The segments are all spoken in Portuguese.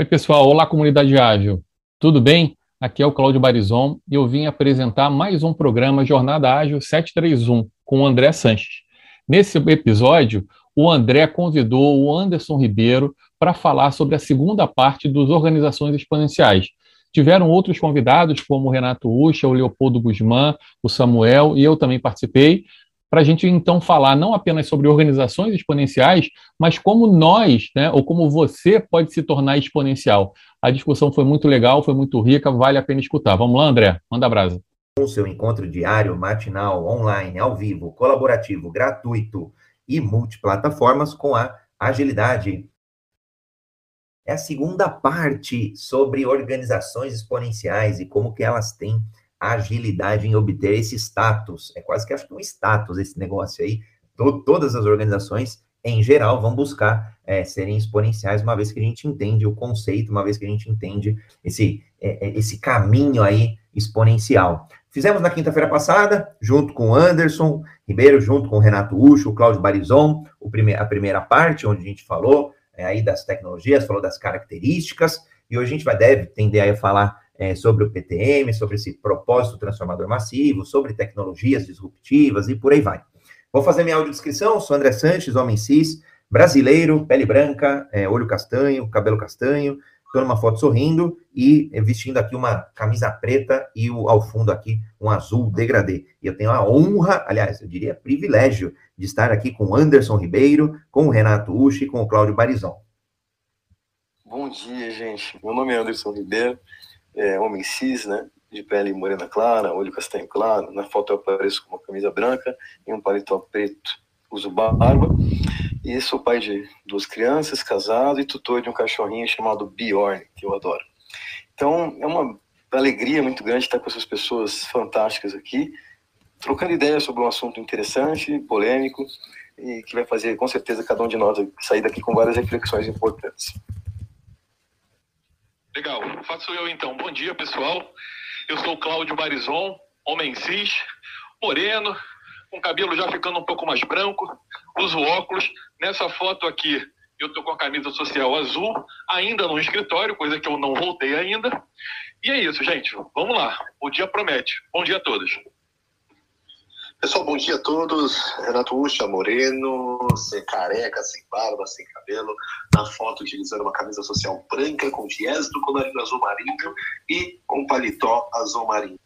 Oi, pessoal. Olá, comunidade ágil. Tudo bem? Aqui é o Cláudio Barizon e eu vim apresentar mais um programa Jornada Ágil 731 com o André Sanches. Nesse episódio, o André convidou o Anderson Ribeiro para falar sobre a segunda parte dos Organizações Exponenciais. Tiveram outros convidados, como o Renato Ucha, o Leopoldo Guzmán, o Samuel, e eu também participei, para a gente então falar não apenas sobre organizações exponenciais, mas como nós, né, ou como você pode se tornar exponencial. A discussão foi muito legal, foi muito rica, vale a pena escutar. Vamos lá, André, manda a brasa. O seu encontro diário, matinal, online, ao vivo, colaborativo, gratuito e multiplataformas com a agilidade. É a segunda parte sobre organizações exponenciais e como que elas têm agilidade em obter esse status. É quase que acho que um status esse negócio aí. todas as organizações, em geral, vão buscar é, serem exponenciais, uma vez que a gente entende o conceito, uma vez que a gente entende esse, é, é esse caminho aí exponencial. Fizemos na quinta-feira passada, junto com Anderson Ribeiro, junto com Renato Ucho, Cláudio Barizon, prime a primeira parte, onde a gente falou é, aí das tecnologias, falou das características, e hoje a gente vai, deve tender a falar é, sobre o PTM, sobre esse propósito transformador massivo, sobre tecnologias disruptivas e por aí vai. Vou fazer minha audiodescrição, sou André Sanches, homem cis, brasileiro, pele branca, é, olho castanho, cabelo castanho, estou numa foto sorrindo e vestindo aqui uma camisa preta e o, ao fundo aqui um azul degradê. E eu tenho a honra, aliás, eu diria privilégio, de estar aqui com Anderson Ribeiro, com o Renato Uchi e com o Cláudio Barizon. Bom dia, gente. Meu nome é Anderson Ribeiro, é, homem cis, né? De pele morena clara, olho castanho claro. Na foto eu apareço com uma camisa branca e um paletó preto. Uso barba. E sou pai de duas crianças, casado e tutor de um cachorrinho chamado Bjorn, que eu adoro. Então, é uma alegria muito grande estar com essas pessoas fantásticas aqui, trocando ideias sobre um assunto interessante, polêmico, e que vai fazer, com certeza, cada um de nós sair daqui com várias reflexões importantes. Legal, faço eu então. Bom dia, pessoal. Eu sou Cláudio Barizon, homem cis, moreno, com cabelo já ficando um pouco mais branco, uso óculos. Nessa foto aqui, eu tô com a camisa social azul, ainda no escritório, coisa que eu não voltei ainda. E é isso, gente. Vamos lá. O dia promete. Bom dia a todos. Pessoal, bom dia a todos. Renato Ucha, moreno, sem careca, sem barba, sem cabelo, na foto utilizando uma camisa social branca com viés do colarinho azul marinho e com paletó azul marinho.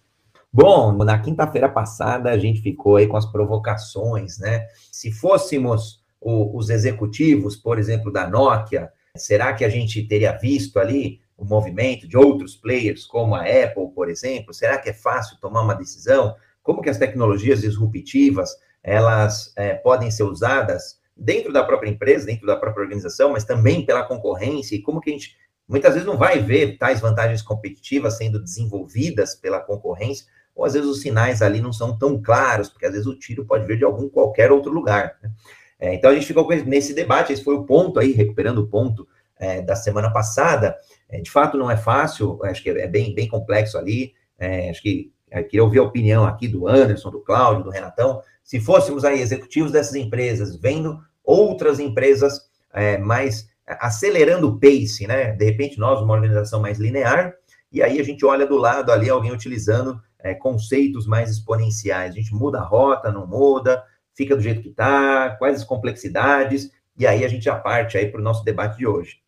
Bom, na quinta-feira passada a gente ficou aí com as provocações, né? Se fôssemos o, os executivos, por exemplo, da Nokia, será que a gente teria visto ali o movimento de outros players, como a Apple, por exemplo? Será que é fácil tomar uma decisão? Como que as tecnologias disruptivas elas é, podem ser usadas dentro da própria empresa, dentro da própria organização, mas também pela concorrência, e como que a gente muitas vezes não vai ver tais vantagens competitivas sendo desenvolvidas pela concorrência, ou às vezes os sinais ali não são tão claros, porque às vezes o tiro pode vir de algum qualquer outro lugar. Né? É, então a gente ficou nesse debate, esse foi o ponto aí, recuperando o ponto é, da semana passada. É, de fato, não é fácil, acho que é bem, bem complexo ali. É, acho que é, queria ouvir a opinião aqui do Anderson, do Cláudio, do Renatão, se fôssemos aí executivos dessas empresas, vendo outras empresas é, mais acelerando o pace, né? De repente, nós, uma organização mais linear, e aí a gente olha do lado ali alguém utilizando é, conceitos mais exponenciais. A gente muda a rota, não muda, fica do jeito que está, quais as complexidades, e aí a gente já parte aí para o nosso debate de hoje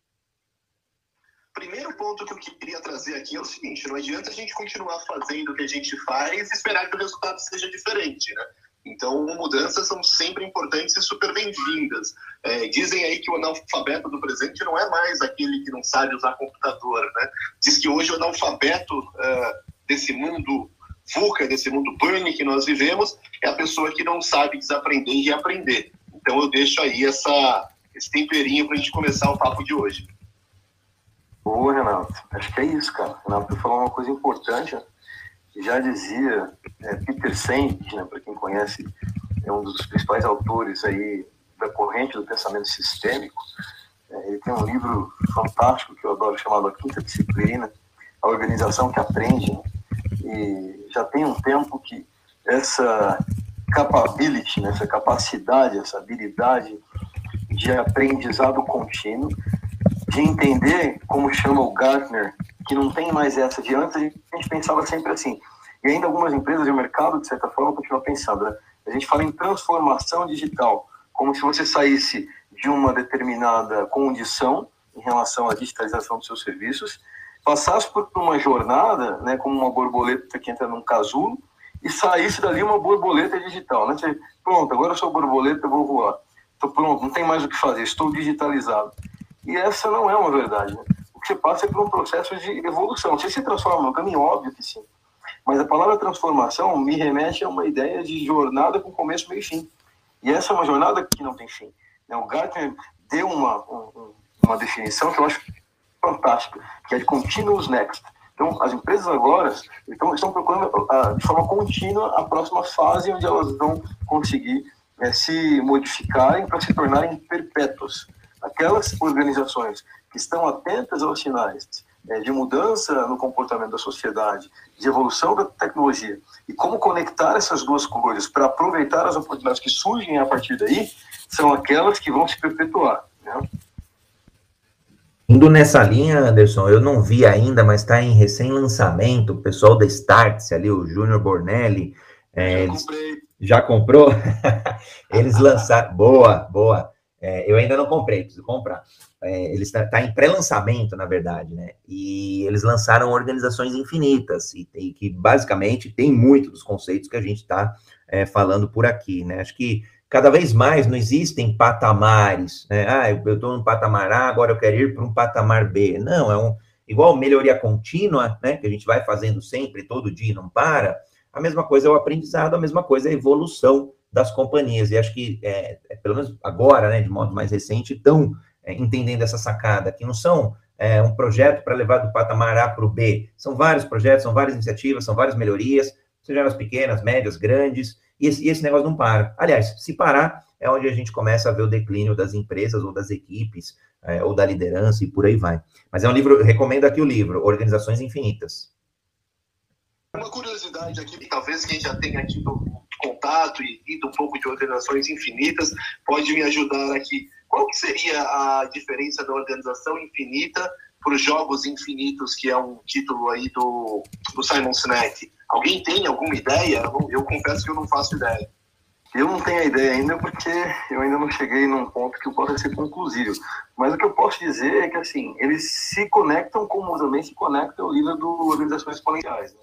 primeiro ponto que eu queria trazer aqui é o seguinte: não adianta a gente continuar fazendo o que a gente faz e esperar que o resultado seja diferente, né? Então, mudanças são sempre importantes e super bem-vindas. É, dizem aí que o analfabeto do presente não é mais aquele que não sabe usar computador, né? Diz que hoje o analfabeto uh, desse mundo VUCA, desse mundo burn que nós vivemos, é a pessoa que não sabe desaprender e reaprender. Então, eu deixo aí essa, esse temperinho para a gente começar o papo de hoje. Boa, Renato. Acho que é isso, cara. Renato falou uma coisa importante. Já dizia é, Peter Senge, né, para quem conhece, é um dos principais autores aí da corrente do pensamento sistêmico. É, ele tem um livro fantástico que eu adoro chamado A Quinta Disciplina, a organização que aprende. Né? E já tem um tempo que essa capability, né, essa capacidade, essa habilidade de aprendizado contínuo de entender como chama o Gartner, que não tem mais essa de antes, a gente pensava sempre assim. E ainda algumas empresas e o mercado, de certa forma, continuam pensando. Né? A gente fala em transformação digital, como se você saísse de uma determinada condição em relação à digitalização dos seus serviços, passasse por uma jornada, né, como uma borboleta que entra num casulo, e saísse dali uma borboleta digital. Né? Você, pronto, agora eu sou borboleta, eu vou voar. Estou pronto, não tem mais o que fazer, estou digitalizado. E essa não é uma verdade. Né? O que você passa é por um processo de evolução. Você se transforma no caminho, óbvio que sim. Mas a palavra transformação me remete a uma ideia de jornada com começo, meio e fim. E essa é uma jornada que não tem fim. Né? O Gartner deu uma, uma definição que eu acho fantástica, que é de continuous next. Então, as empresas agora então, estão procurando uh, de forma contínua a próxima fase onde elas vão conseguir uh, se modificarem para se tornarem perpétuas. Aquelas organizações que estão atentas aos sinais uh, de mudança no comportamento da sociedade, de evolução da tecnologia, e como conectar essas duas coisas para aproveitar as oportunidades que surgem a partir daí, são aquelas que vão se perpetuar. Né? Indo nessa linha, Anderson, eu não vi ainda, mas está em recém-lançamento, o pessoal da Startse ali, o Júnior Bornelli. É, já, já comprou? eles lançaram. Boa, boa. É, eu ainda não comprei, preciso comprar. É, eles está tá em pré-lançamento, na verdade, né? E eles lançaram organizações infinitas, e, e que basicamente tem muito dos conceitos que a gente está é, falando por aqui, né? Acho que cada vez mais não existem patamares, né? Ah, eu estou no patamar A, agora eu quero ir para um patamar B. Não, é um igual melhoria contínua, né? Que a gente vai fazendo sempre, todo dia, não para. A mesma coisa é o aprendizado, a mesma coisa é a evolução das companhias. E acho que, é, é, pelo menos agora, né, de modo mais recente, estão é, entendendo essa sacada, que não são é, um projeto para levar do patamar A para o B. São vários projetos, são várias iniciativas, são várias melhorias, sejam elas pequenas, médias, grandes, e esse, e esse negócio não para. Aliás, se parar, é onde a gente começa a ver o declínio das empresas ou das equipes, é, ou da liderança e por aí vai. Mas é um livro, recomendo aqui o livro, Organizações Infinitas. Uma curiosidade aqui, talvez quem já tenha tido contato e lido um pouco de organizações infinitas, pode me ajudar aqui. Qual que seria a diferença da organização infinita para os Jogos Infinitos, que é um título aí do, do Simon Sinek? Alguém tem alguma ideia? Eu, confesso que eu não faço ideia. Eu não tenho a ideia ainda porque eu ainda não cheguei num ponto que possa ser conclusivo. Mas o que eu posso dizer é que, assim, eles se conectam como também se conecta ao livro do Organizações Exponenciais. Né?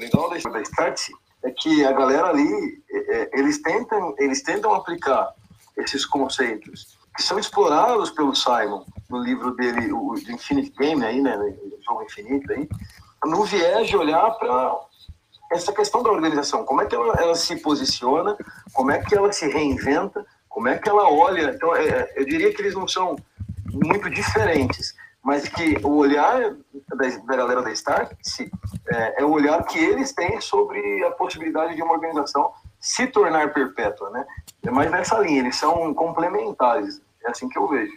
Legal da, Startse é que a galera ali, é, é, eles, tentam, eles tentam aplicar esses conceitos que são explorados pelo Simon no livro dele, o Infinite Game, aí, né, o jogo infinito aí, no viés de olhar para essa questão da organização, como é que ela, ela, se posiciona, como é que ela se reinventa, como é que ela olha. Então, é, é eu diria que eles não são muito diferentes, mas que o olhar da, galera da Start é, é, o olhar que eles têm sobre a possibilidade de uma organização se tornar perpétua, né? É mais nessa linha, eles são complementares, é assim que eu vejo.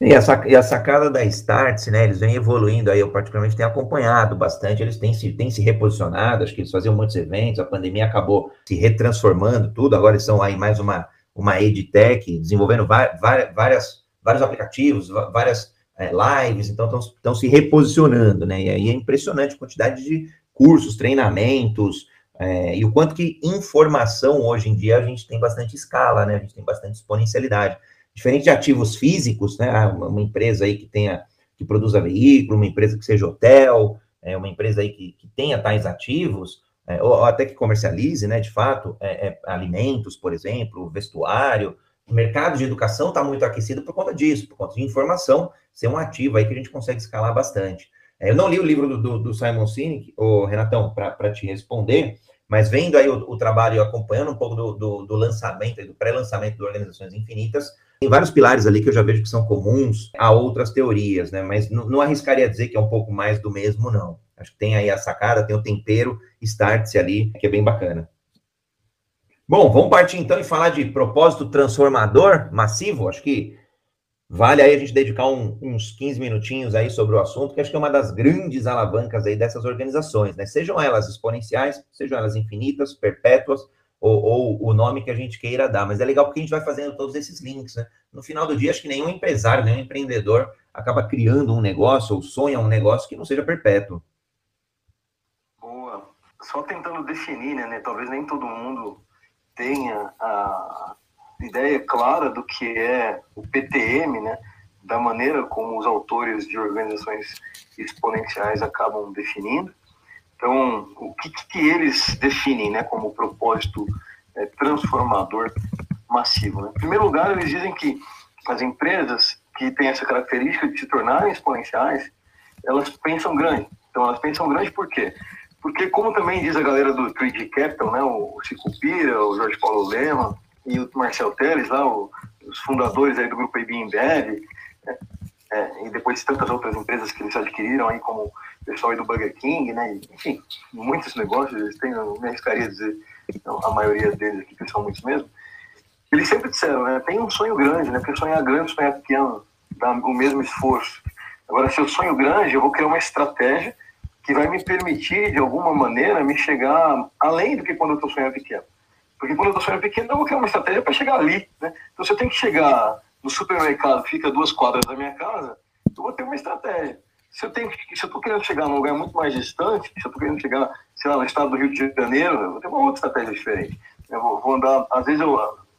E a, e a sacada da Startse, né, eles vêm evoluindo aí, eu particularmente tenho acompanhado bastante, eles têm se, têm se reposicionado, acho que eles faziam muitos eventos, a pandemia acabou se retransformando tudo, agora eles são aí mais uma, uma edtech, desenvolvendo várias, várias, vários aplicativos, várias é, lives, então estão se reposicionando, né, e aí é impressionante a quantidade de cursos, treinamentos, é, e o quanto que informação hoje em dia a gente tem bastante escala, né, a gente tem bastante exponencialidade. Diferente de ativos físicos, né? Ah, uma empresa aí que tenha, que produza veículo, uma empresa que seja hotel, é, uma empresa aí que, que tenha tais ativos, é, ou, ou, até que comercialize, né, de fato, é, é alimentos, por exemplo, vestuário. O mercado de educação está muito aquecido por conta disso, por conta de informação ser um ativo aí que a gente consegue escalar bastante. É, eu não li o livro do, do, do Simon Sinek, ô, Renatão, para te responder, mas vendo aí o, o trabalho e acompanhando um pouco do, do, do lançamento, do pré-lançamento de Organizações Infinitas, tem vários pilares ali que eu já vejo que são comuns a outras teorias, né? Mas não, não arriscaria dizer que é um pouco mais do mesmo, não. Acho que tem aí a sacada, tem o tempero, start-se ali, que é bem bacana. Bom, vamos partir então e falar de propósito transformador massivo. Acho que vale aí a gente dedicar um, uns 15 minutinhos aí sobre o assunto, que acho que é uma das grandes alavancas aí dessas organizações, né? Sejam elas exponenciais, sejam elas infinitas, perpétuas, ou, ou, o nome que a gente queira dar, mas é legal porque a gente vai fazendo todos esses links, né? No final do dia, acho que nenhum empresário, nenhum empreendedor acaba criando um negócio ou sonha um negócio que não seja perpétuo. Boa. Só tentando definir, né, né? Talvez nem todo mundo tenha a ideia clara do que é o PTM, né? Da maneira como os autores de organizações exponenciais acabam definindo. Então, o que, que eles definem né, como propósito é, transformador massivo? Né? Em primeiro lugar, eles dizem que as empresas que têm essa característica de se tornarem exponenciais, elas pensam grande. Então, elas pensam grande por quê? Porque, como também diz a galera do 3D Capital, né, o Chico Pira, o Jorge Paulo Lema e o Marcel Teles, lá, os fundadores aí do grupo IB Embev, né, é, e depois de tantas outras empresas que eles adquiriram aí, como o pessoal aí do Burger King, né? Enfim, muitos negócios, eles têm, eu me arriscaria a dizer, então, a maioria deles aqui, que são muitos mesmo, eles sempre disseram, né? Tem um sonho grande, né? Porque sonhar grande, sonhar pequeno, dá o mesmo esforço. Agora, se eu sonho grande, eu vou criar uma estratégia que vai me permitir, de alguma maneira, me chegar além do que quando eu estou sonhando pequeno. Porque quando eu estou sonhando pequeno, eu vou criar uma estratégia para chegar ali, né? Então, se eu tenho que chegar no supermercado que fica duas quadras da minha casa, eu vou ter uma estratégia. Se eu se eu estou querendo chegar num lugar muito mais distante, se eu estou querendo chegar, sei lá, no estado do Rio de Janeiro, eu vou ter uma outra estratégia diferente. Eu vou, vou andar, às vezes eu,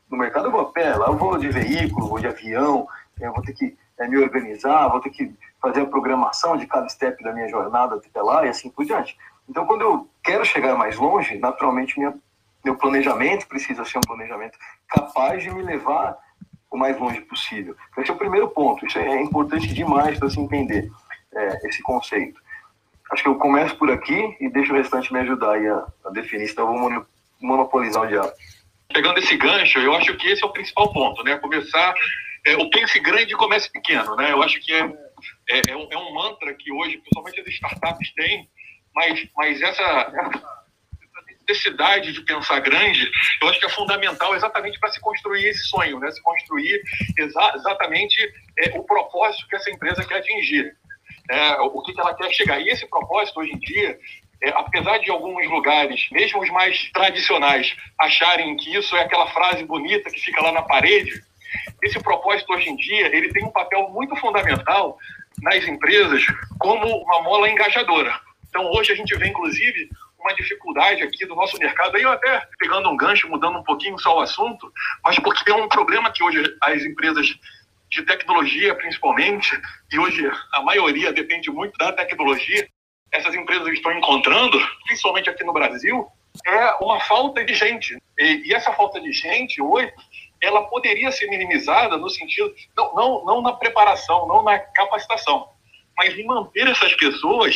no mercado eu vou a pé, lá eu vou de veículo, vou de avião, eu vou ter que é, me organizar, vou ter que fazer a programação de cada step da minha jornada até lá e assim por diante. Então, quando eu quero chegar mais longe, naturalmente minha, meu planejamento precisa ser um planejamento capaz de me levar o mais longe possível. Esse é o primeiro ponto. Isso é importante demais para se entender é, esse conceito. Acho que eu começo por aqui e deixo o restante me ajudar a, a definir, senão eu vou monopolizar o diálogo. Pegando esse gancho, eu acho que esse é o principal ponto, né? Começar, é, o pense grande e comece pequeno, né? Eu acho que é, é, é, um, é um mantra que hoje, principalmente as startups têm, mas, mas essa necessidade de pensar grande, eu acho que é fundamental exatamente para se construir esse sonho, né? se construir exa exatamente é, o propósito que essa empresa quer atingir, é, o que, que ela quer chegar. E esse propósito, hoje em dia, é, apesar de alguns lugares, mesmo os mais tradicionais, acharem que isso é aquela frase bonita que fica lá na parede, esse propósito hoje em dia ele tem um papel muito fundamental nas empresas como uma mola engajadora. Então hoje a gente vê inclusive uma dificuldade aqui do nosso mercado, aí eu até pegando um gancho, mudando um pouquinho só o assunto, mas porque é um problema que hoje as empresas de tecnologia, principalmente, e hoje a maioria depende muito da tecnologia, essas empresas estão encontrando, principalmente aqui no Brasil, é uma falta de gente. E, e essa falta de gente hoje, ela poderia ser minimizada no sentido, não, não, não na preparação, não na capacitação, mas em manter essas pessoas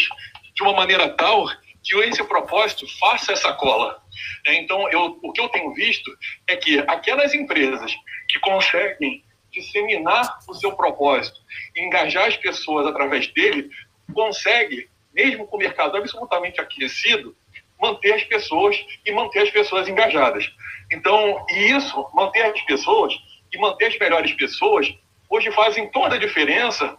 de uma maneira tal que esse propósito faça essa cola. É, então, eu, o que eu tenho visto é que aquelas empresas que conseguem disseminar o seu propósito, engajar as pessoas através dele, consegue, mesmo com o mercado absolutamente aquecido, manter as pessoas e manter as pessoas engajadas. Então, e isso, manter as pessoas e manter as melhores pessoas, hoje fazem toda a diferença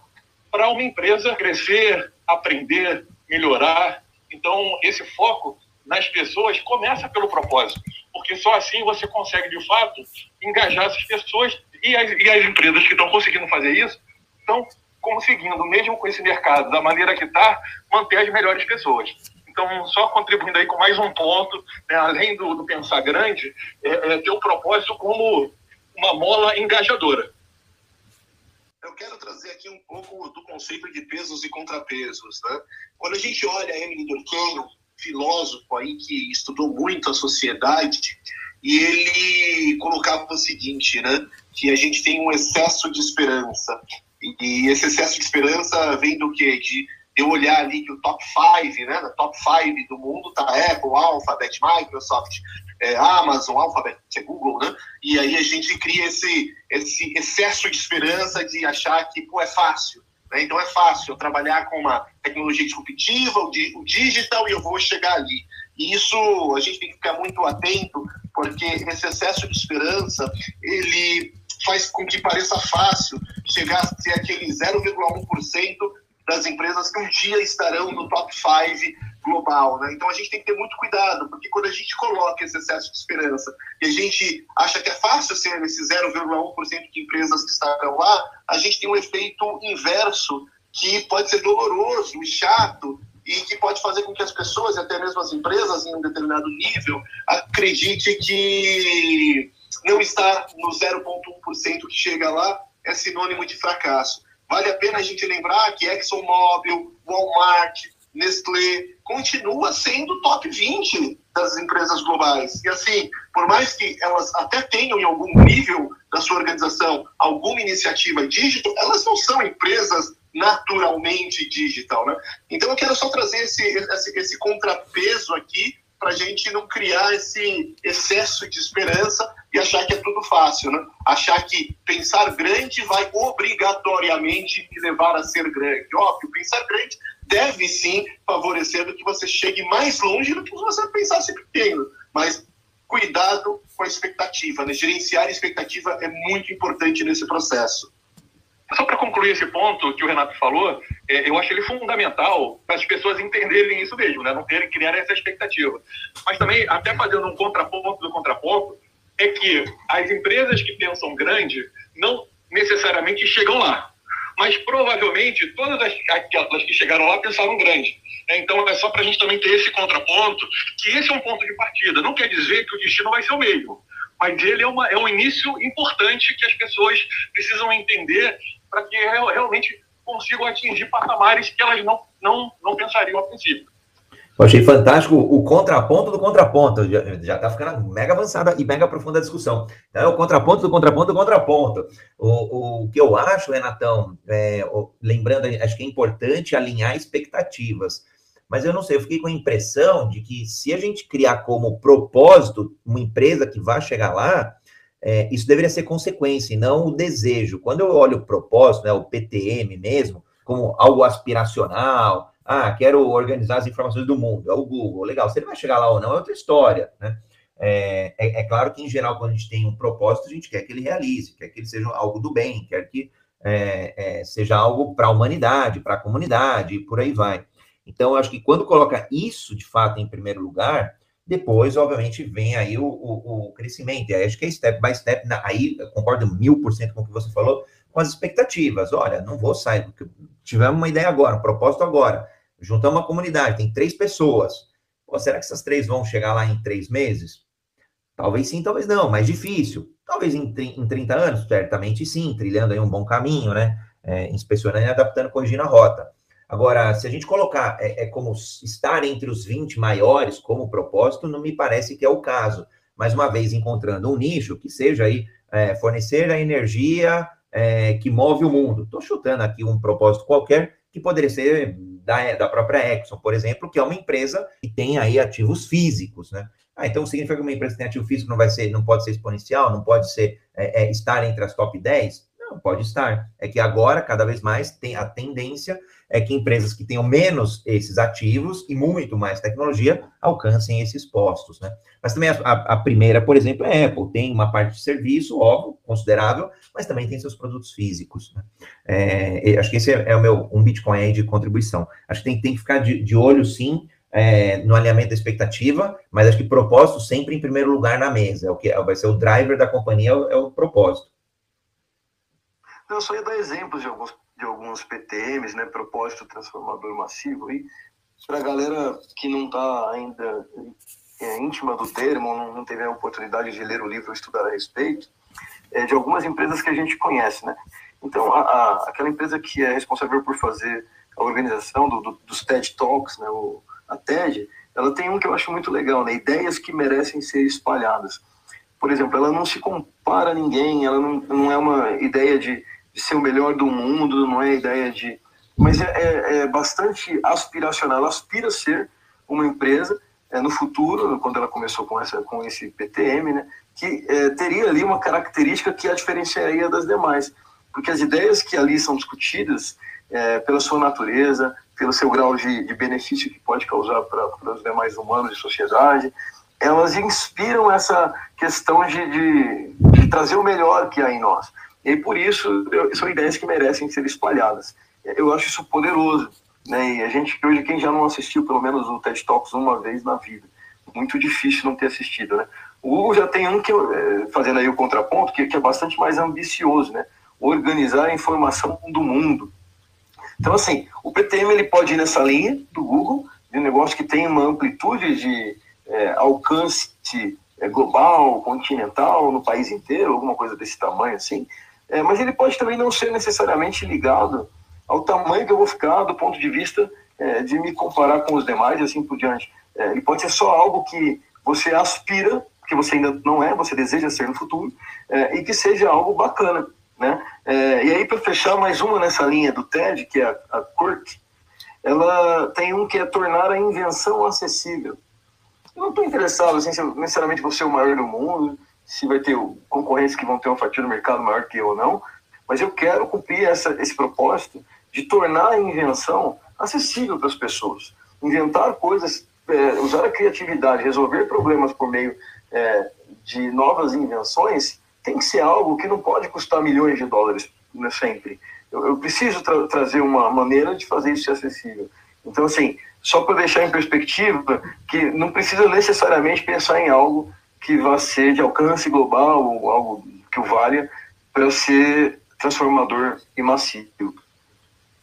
para uma empresa crescer, aprender, melhorar então, esse foco nas pessoas começa pelo propósito, porque só assim você consegue, de fato, engajar essas pessoas e as, e as empresas que estão conseguindo fazer isso estão conseguindo, mesmo com esse mercado da maneira que está, manter as melhores pessoas. Então, só contribuindo aí com mais um ponto, né, além do, do, pensar grande, é, é ter o propósito como uma mola engajadora. Eu quero trazer aqui um pouco do conceito de pesos e contrapesos. Né? Quando a gente olha Emily Durkheim, filósofo aí que estudou muito a sociedade, e ele colocava o seguinte, né? Que a gente tem um excesso de esperança. E esse excesso de esperança vem do quê? De eu olhar ali que o top 5, né? top 5 do mundo tá Apple, Alphabet, Microsoft, é, Amazon, Alphabet, é Google, né? E aí a gente cria esse, esse excesso de esperança de achar que, pô, é fácil. Né? Então é fácil eu trabalhar com uma tecnologia disruptiva, o, o digital, e eu vou chegar ali. E isso a gente tem que ficar muito atento, porque esse excesso de esperança, ele faz com que pareça fácil chegar a ser aquele 0,1% das empresas que um dia estarão no top 5 global, né? Então a gente tem que ter muito cuidado, porque quando a gente coloca esse excesso de esperança e a gente acha que é fácil ser esse 0,1% de empresas que estarão lá, a gente tem um efeito inverso que pode ser doloroso e chato e que pode fazer com que as pessoas e até mesmo as empresas em um determinado nível acredite que não estar no 0,1% que chega lá é sinônimo de fracasso. Vale a pena a gente lembrar que ExxonMobil, Walmart, Nestlé continua sendo top 20 das empresas globais. E assim, por mais que elas até tenham em algum nível da sua organização alguma iniciativa digital, elas não são empresas naturalmente digital, né? Então eu quero só trazer esse, esse, esse contrapeso aqui para a gente não criar esse excesso de esperança e achar que é tudo fácil, né? Achar que pensar grande vai obrigatoriamente me levar a ser grande. Óbvio, pensar grande deve sim favorecer que você chegue mais longe do que você pensasse pequeno, mas cuidado com a expectativa, né? Gerenciar a expectativa é muito importante nesse processo. Só para concluir esse ponto que o Renato falou, é, eu acho ele fundamental para as pessoas entenderem isso mesmo, né? não terem criar essa expectativa. Mas também, até fazendo um contraponto do contraponto, é que as empresas que pensam grande não necessariamente chegam lá. Mas provavelmente todas as, aquelas que chegaram lá pensaram grande. Né? Então é só para a gente também ter esse contraponto, que esse é um ponto de partida. Não quer dizer que o destino vai ser o mesmo mas ele é, uma, é um início importante que as pessoas precisam entender para que realmente consigam atingir patamares que elas não, não, não pensariam a princípio. Eu achei fantástico o contraponto do contraponto. Já está ficando mega avançada e mega profunda a discussão. Então, é o contraponto do contraponto do contraponto. O, o que eu acho, Renatão, é, lembrando, acho que é importante alinhar expectativas. Mas eu não sei, eu fiquei com a impressão de que se a gente criar como propósito uma empresa que vai chegar lá, é, isso deveria ser consequência e não o desejo. Quando eu olho o propósito, né, o PTM mesmo, como algo aspiracional, ah, quero organizar as informações do mundo, é o Google, legal. Se ele vai chegar lá ou não é outra história, né? É, é, é, claro que, em geral, quando a gente tem um propósito, a gente quer que ele realize, quer que ele seja algo do bem, quer que é, é seja algo para a humanidade, para a comunidade, e por aí vai. Então, eu acho que quando coloca isso, de fato, em primeiro lugar, depois, obviamente, vem aí o, o, o crescimento. E aí, acho que é step by step. Aí, eu concordo mil por cento com o que você falou, com as expectativas. Olha, não vou sair, porque tivemos uma ideia agora, um propósito agora. Juntamos uma comunidade, tem três pessoas. Pô, será que essas três vão chegar lá em três meses? Talvez sim, talvez não, mais difícil. Talvez em, em 30 anos, certamente sim, trilhando aí um bom caminho, né? É, inspecionando e adaptando, corrigindo a rota. Agora, se a gente colocar é, é, como estar entre os 20 maiores como propósito, não me parece que é o caso. Mais uma vez, encontrando um nicho que seja aí é, fornecer a energia é, que move o mundo. Estou chutando aqui um propósito qualquer que poderia ser da, da própria Exxon, por exemplo, que é uma empresa que tem aí ativos físicos, né? Ah, então significa que uma empresa que tem ativo físico não vai ser, não pode ser exponencial, não pode ser é, é, estar entre as top 10? Não, pode estar. É que agora, cada vez mais, tem a tendência é que empresas que tenham menos esses ativos e muito mais tecnologia alcancem esses postos, né? Mas também a, a, primeira, por exemplo, é a Apple, tem uma parte de serviço, óbvio, considerável, mas também tem seus produtos físicos, né? É, acho que esse é, é, o meu, um Bitcoin aí de contribuição. Acho que tem, tem que ficar de, de olho, sim, é, no alinhamento da expectativa, mas acho que propósito sempre em primeiro lugar na mesa, é o que vai ser o driver da companhia, é o, é o propósito. Eu só ia dar exemplos de alguns de alguns PTMs, né, propósito transformador massivo, e para a galera que não está ainda é, íntima do termo, não, não teve a oportunidade de ler o livro ou estudar a respeito, é, de algumas empresas que a gente conhece, né? Então, a, a, aquela empresa que é responsável por fazer a organização do, do, dos TED Talks, né, o, a TED, ela tem um que eu acho muito legal, né? Ideias que merecem ser espalhadas. Por exemplo, ela não se compara a ninguém, ela não, não é uma ideia de de ser o melhor do mundo, não é a ideia de. Mas é, é, é bastante aspiracional. Ela aspira a ser uma empresa é, no futuro, quando ela começou com, essa, com esse PTM, né, que é, teria ali uma característica que a diferenciaria das demais. Porque as ideias que ali são discutidas, é, pela sua natureza, pelo seu grau de, de benefício que pode causar para os demais humanos e sociedade, elas inspiram essa questão de, de, de trazer o melhor que há em nós. E por isso, são ideias que merecem ser espalhadas. Eu acho isso poderoso. Né? E a gente, hoje, quem já não assistiu pelo menos o TED Talks uma vez na vida, muito difícil não ter assistido, né? O Hugo já tem um que, é, fazendo aí o contraponto, que, que é bastante mais ambicioso, né? Organizar a informação do mundo. Então, assim, o PTM ele pode ir nessa linha do Google, de um negócio que tem uma amplitude de é, alcance é, global, continental, no país inteiro, alguma coisa desse tamanho assim, é, mas ele pode também não ser necessariamente ligado ao tamanho que eu vou ficar do ponto de vista é, de me comparar com os demais e assim por diante. É, ele pode ser só algo que você aspira, que você ainda não é, você deseja ser no futuro, é, e que seja algo bacana. Né? É, e aí, para fechar mais uma nessa linha do TED, que é a, a Quirk, ela tem um que é tornar a invenção acessível. Eu não estou interessado assim, se necessariamente você é o maior do mundo, se vai ter concorrentes que vão ter uma fatia do mercado maior que eu ou não, mas eu quero cumprir essa, esse propósito de tornar a invenção acessível para as pessoas. Inventar coisas, é, usar a criatividade, resolver problemas por meio é, de novas invenções, tem que ser algo que não pode custar milhões de dólares né, sempre. Eu, eu preciso tra trazer uma maneira de fazer isso ser acessível. Então, assim, só para deixar em perspectiva que não precisa necessariamente pensar em algo que vá ser de alcance global ou algo que o valha para ser transformador e macio.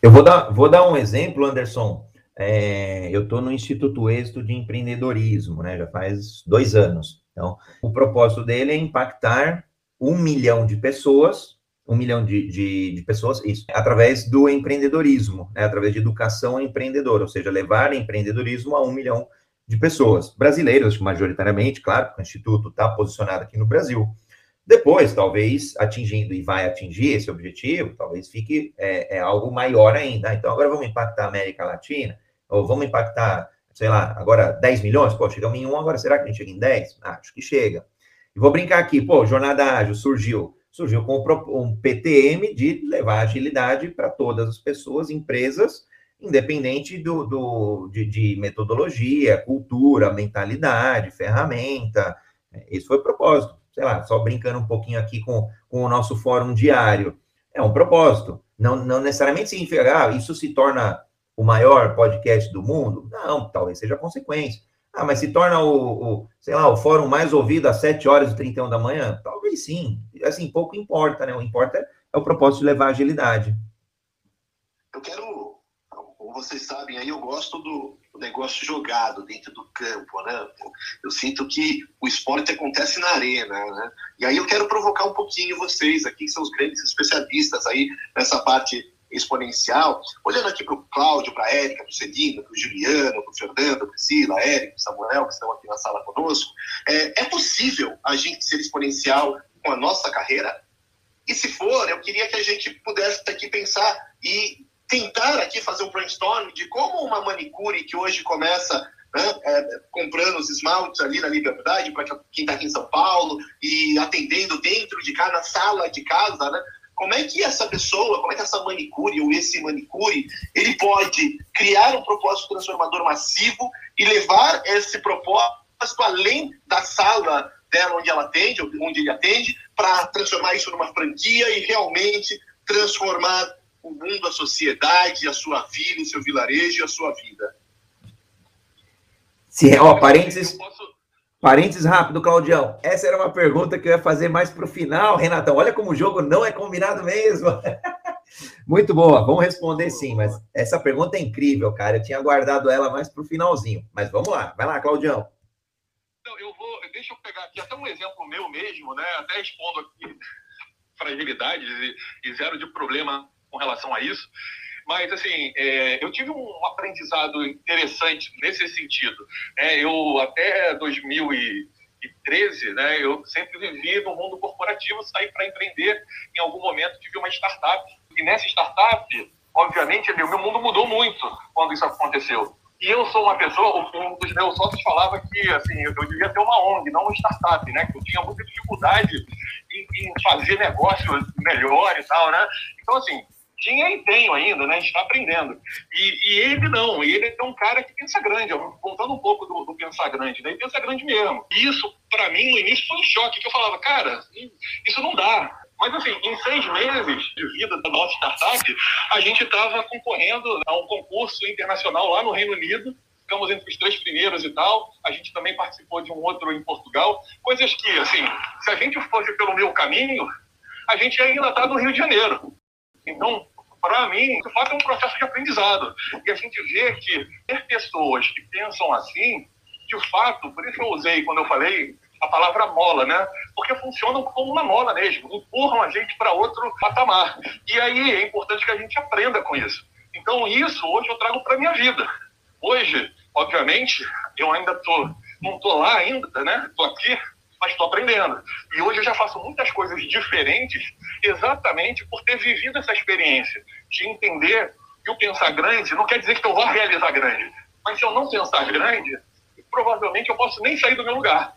Eu vou dar, vou dar um exemplo, Anderson. É, eu estou no Instituto Êxito de Empreendedorismo, né? Já faz dois anos. Então, o propósito dele é impactar um milhão de pessoas, um milhão de, de, de pessoas, isso, através do empreendedorismo, né? através de educação empreendedora, ou seja, levar empreendedorismo a um milhão de pessoas, brasileiras, majoritariamente, claro, o Instituto está posicionado aqui no Brasil. Depois, talvez, atingindo e vai atingir esse objetivo, talvez fique é, é algo maior ainda. Então, agora vamos impactar a América Latina, ou vamos impactar, sei lá, agora 10 milhões? Pô, chegamos em um, agora será que a gente chega em 10? Ah, acho que chega. E vou brincar aqui, pô, Jornada Ágil surgiu. Surgiu com um PTM de levar agilidade para todas as pessoas, empresas, independente do, do de, de, metodologia, cultura, mentalidade, ferramenta. Esse foi o propósito. Sei lá, só brincando um pouquinho aqui com, com o nosso fórum diário. É um propósito. Não, não necessariamente significa, ah, isso se torna o maior podcast do mundo. Não, talvez seja consequência. Ah, mas se torna o, o, sei lá, o fórum mais ouvido às 7 horas e 31 da manhã? Talvez sim. Assim, pouco importa, né? O importa é o propósito de levar agilidade. Eu quero, como vocês sabem, aí eu gosto do, negócio jogado dentro do campo, né? Eu sinto que o esporte acontece na arena, né? E aí eu quero provocar um pouquinho vocês aqui, que são os grandes especialistas aí nessa parte exponencial, olhando aqui para o Cláudio, para a Érica, para o Cedino, para o Juliano, para o Fernando, Priscila, Érico, Samuel, que estão aqui na sala conosco, é, é possível a gente ser exponencial com a nossa carreira? E se for, eu queria que a gente pudesse aqui pensar e tentar aqui fazer um brainstorm de como uma manicure que hoje começa né, é, comprando os esmaltes ali na Liberdade, para quem está aqui em São Paulo, e atendendo dentro de casa, na sala de casa, né, como é que essa pessoa, como é que essa manicure ou esse manicure, ele pode criar um propósito transformador massivo e levar esse propósito além da sala dela onde ela atende, onde ele atende, para transformar isso numa franquia e realmente transformar o mundo, a sociedade, a sua vida, o seu vilarejo e a sua vida. Sim, ó, parênteses. Posso Parênteses rápido, Claudião. Essa era uma pergunta que eu ia fazer mais para o final, Renatão. Olha como o jogo não é combinado mesmo. Muito boa, vamos responder sim, mas essa pergunta é incrível, cara. Eu tinha guardado ela mais para o finalzinho. Mas vamos lá, vai lá, Claudião. Não, eu vou, deixa eu pegar aqui até um exemplo meu mesmo, né? Até respondo aqui fragilidades e, e zero de problema relação a isso. Mas, assim, é, eu tive um aprendizado interessante nesse sentido. É, eu, até 2013, né, eu sempre vivi no mundo corporativo, saí para empreender. Em algum momento, tive uma startup. E nessa startup, obviamente, meu mundo mudou muito quando isso aconteceu. E eu sou uma pessoa, um dos meus sócios falava que assim, eu devia ter uma ONG, não uma startup, né? Que eu tinha muita dificuldade em, em fazer negócios melhor e tal, né? Então, assim, tinha e tenho ainda, né? A gente está aprendendo. E, e, ele não, ele é um cara que pensa grande, voltando um pouco do, do pensar grande, né? Ele pensa grande mesmo. E isso, para mim, no início foi um choque, que eu falava, cara, isso não dá. Mas, assim, em seis meses de vida da nossa startup, a gente estava concorrendo a um concurso internacional lá no Reino Unido. Ficamos entre os três primeiros e tal. A gente também participou de um outro em Portugal. Coisas que, assim, se a gente fosse pelo meu caminho, a gente ainda está no Rio de Janeiro. Então, para mim, de fato, é um processo de aprendizado. E a gente vê que ter pessoas que pensam assim, de fato, por isso que eu usei quando eu falei a palavra mola, né? Porque funcionam como uma mola mesmo, empurram a gente para outro patamar. E aí é importante que a gente aprenda com isso. Então, isso hoje eu trago para minha vida. Hoje, obviamente, eu ainda tô, não tô lá ainda, né? Tô aqui, mas estou aprendendo. E hoje eu já faço muitas coisas diferentes exatamente por ter vivido essa experiência de entender que o pensar grande não quer dizer que eu vou realizar grande. Mas se eu não pensar grande, provavelmente eu posso nem sair do meu lugar.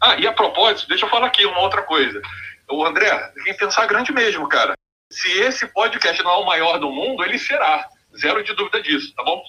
Ah, e a propósito, deixa eu falar aqui uma outra coisa. O André, que pensar grande mesmo, cara. Se esse podcast não é o maior do mundo, ele será. Zero de dúvida disso, tá bom?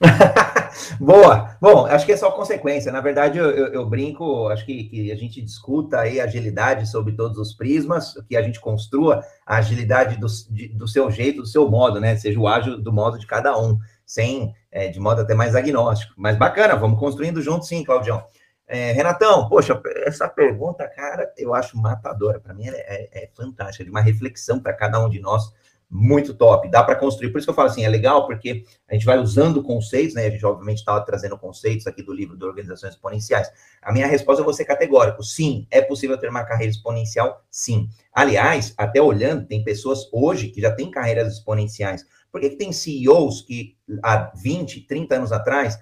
Boa. Bom, acho que é só consequência. Na verdade, eu, eu, eu brinco, acho que, que, a gente discuta aí agilidade sobre todos os prismas, que a gente construa a agilidade do, de, do seu jeito, do seu modo, né? Seja o ágil do modo de cada um, sem é, de modo até mais agnóstico. Mas bacana, vamos construindo junto sim, Claudião. É, Renatão, poxa, essa pergunta, cara, eu acho matadora. Para mim, é, é, é fantástica, de uma reflexão para cada um de nós, muito top. Dá para construir. Por isso que eu falo assim, é legal, porque a gente vai usando conceitos, né? A gente, obviamente, estava trazendo conceitos aqui do livro de Organizações Exponenciais. A minha resposta é você categórico. Sim, é possível ter uma carreira exponencial? Sim. Aliás, até olhando, tem pessoas hoje que já têm carreiras exponenciais. Por que, que tem CEOs que há 20, 30 anos atrás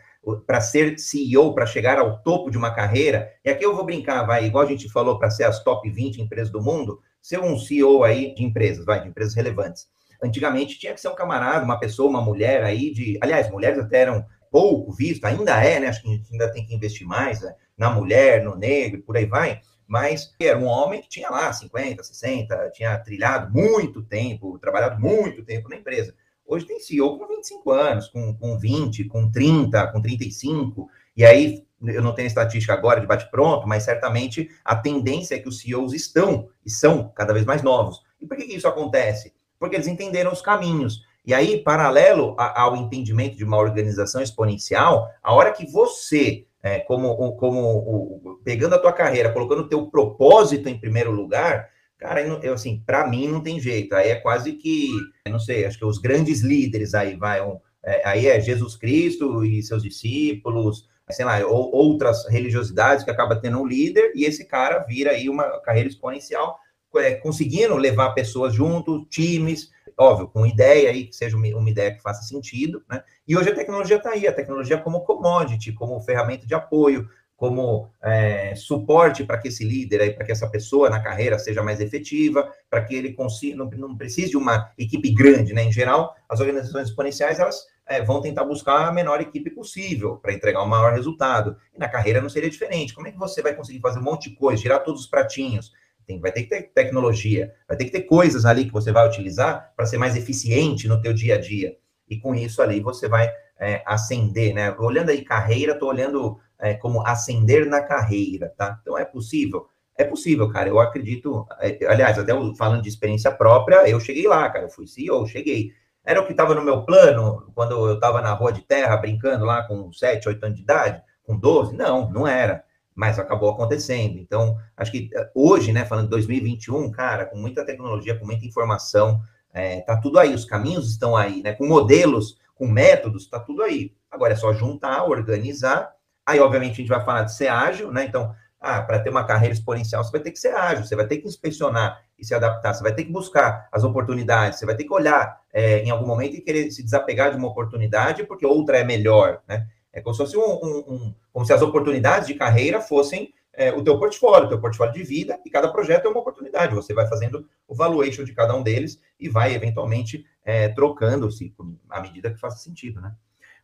para ser CEO, para chegar ao topo de uma carreira, e aqui eu vou brincar, vai, igual a gente falou, para ser as top 20 empresas do mundo, ser um CEO aí de empresas, vai, de empresas relevantes. Antigamente tinha que ser um camarada, uma pessoa, uma mulher aí de. Aliás, mulheres até eram pouco visto, ainda é, né? Acho que a gente ainda tem que investir mais né? na mulher, no negro, por aí vai. Mas era um homem que tinha lá 50, 60, tinha trilhado muito tempo, trabalhado muito tempo na empresa. Hoje tem CEO com 25 anos, com, com 20, com 30, com 35, e aí eu não tenho estatística agora de bate-pronto, mas certamente a tendência é que os CEOs estão e são cada vez mais novos. E por que, que isso acontece? Porque eles entenderam os caminhos. E aí, paralelo ao entendimento de uma organização exponencial, a hora que você, é, como, como pegando a tua carreira, colocando o teu propósito em primeiro lugar, Cara, eu, assim, para mim não tem jeito. Aí é quase que, não sei, acho que os grandes líderes aí vai, um, é, aí é Jesus Cristo e seus discípulos, sei lá, ou, outras religiosidades que acaba tendo um líder e esse cara vira aí uma carreira exponencial, é, conseguindo levar pessoas junto, times, óbvio, com ideia aí que seja uma, ideia que faça sentido, né? E hoje a tecnologia está aí, a tecnologia como commodity, como ferramenta de apoio, como é, suporte para que esse líder, aí, para que essa pessoa na carreira seja mais efetiva, para que ele consiga, não, não, precise de uma equipe grande, né? Em geral, as organizações exponenciais, elas é, vão tentar buscar a menor equipe possível para entregar o maior resultado. E na carreira não seria diferente. Como é que você vai conseguir fazer um monte de coisa, girar todos os pratinhos? Tem, vai ter que ter tecnologia, vai ter que ter coisas ali que você vai utilizar para ser mais eficiente no teu dia a dia. E com isso ali você vai é, ascender, né? Olhando aí carreira, estou olhando é, como ascender na carreira, tá? Então é possível? É possível, cara. Eu acredito. É, aliás, até falando de experiência própria, eu cheguei lá, cara. Eu fui CEO, cheguei. Era o que estava no meu plano quando eu estava na rua de terra brincando lá com 7, 8 anos de idade, com 12? Não, não era. Mas acabou acontecendo. Então, acho que é, hoje, né, falando de 2021, cara, com muita tecnologia, com muita informação, é, tá tudo aí, os caminhos estão aí, né? Com modelos, com métodos, tá tudo aí. Agora é só juntar, organizar Aí, obviamente, a gente vai falar de ser ágil, né? Então, ah, para ter uma carreira exponencial, você vai ter que ser ágil, você vai ter que inspecionar e se adaptar, você vai ter que buscar as oportunidades, você vai ter que olhar é, em algum momento e querer se desapegar de uma oportunidade porque outra é melhor, né? É como se fosse um, um, um como se as oportunidades de carreira fossem é, o teu portfólio, o teu portfólio de vida, e cada projeto é uma oportunidade. Você vai fazendo o valuation de cada um deles e vai eventualmente é, trocando-se à medida que faça sentido, né?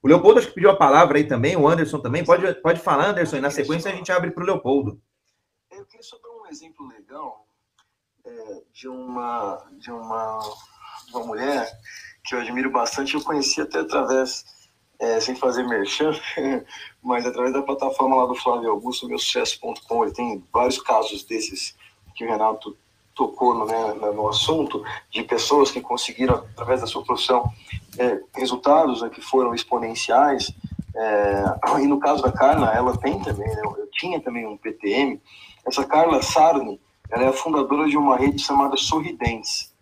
O Leopoldo acho que pediu a palavra aí também, o Anderson também. Pode, pode falar, Anderson, e na sequência a gente abre para o Leopoldo. Eu queria só dar um exemplo legal é, de, uma, de uma, uma mulher que eu admiro bastante. Eu conheci até através, é, sem fazer merchan, mas através da plataforma lá do Flávio Augusto, meusucesso.com. Ele tem vários casos desses que o Renato tocou no, né, no assunto de pessoas que conseguiram, através da sua profissão, é, resultados né, que foram exponenciais. É, e no caso da Carla, ela tem também, né, eu tinha também um PTM. Essa Carla Sarni, ela é a fundadora de uma rede chamada Sorridentes.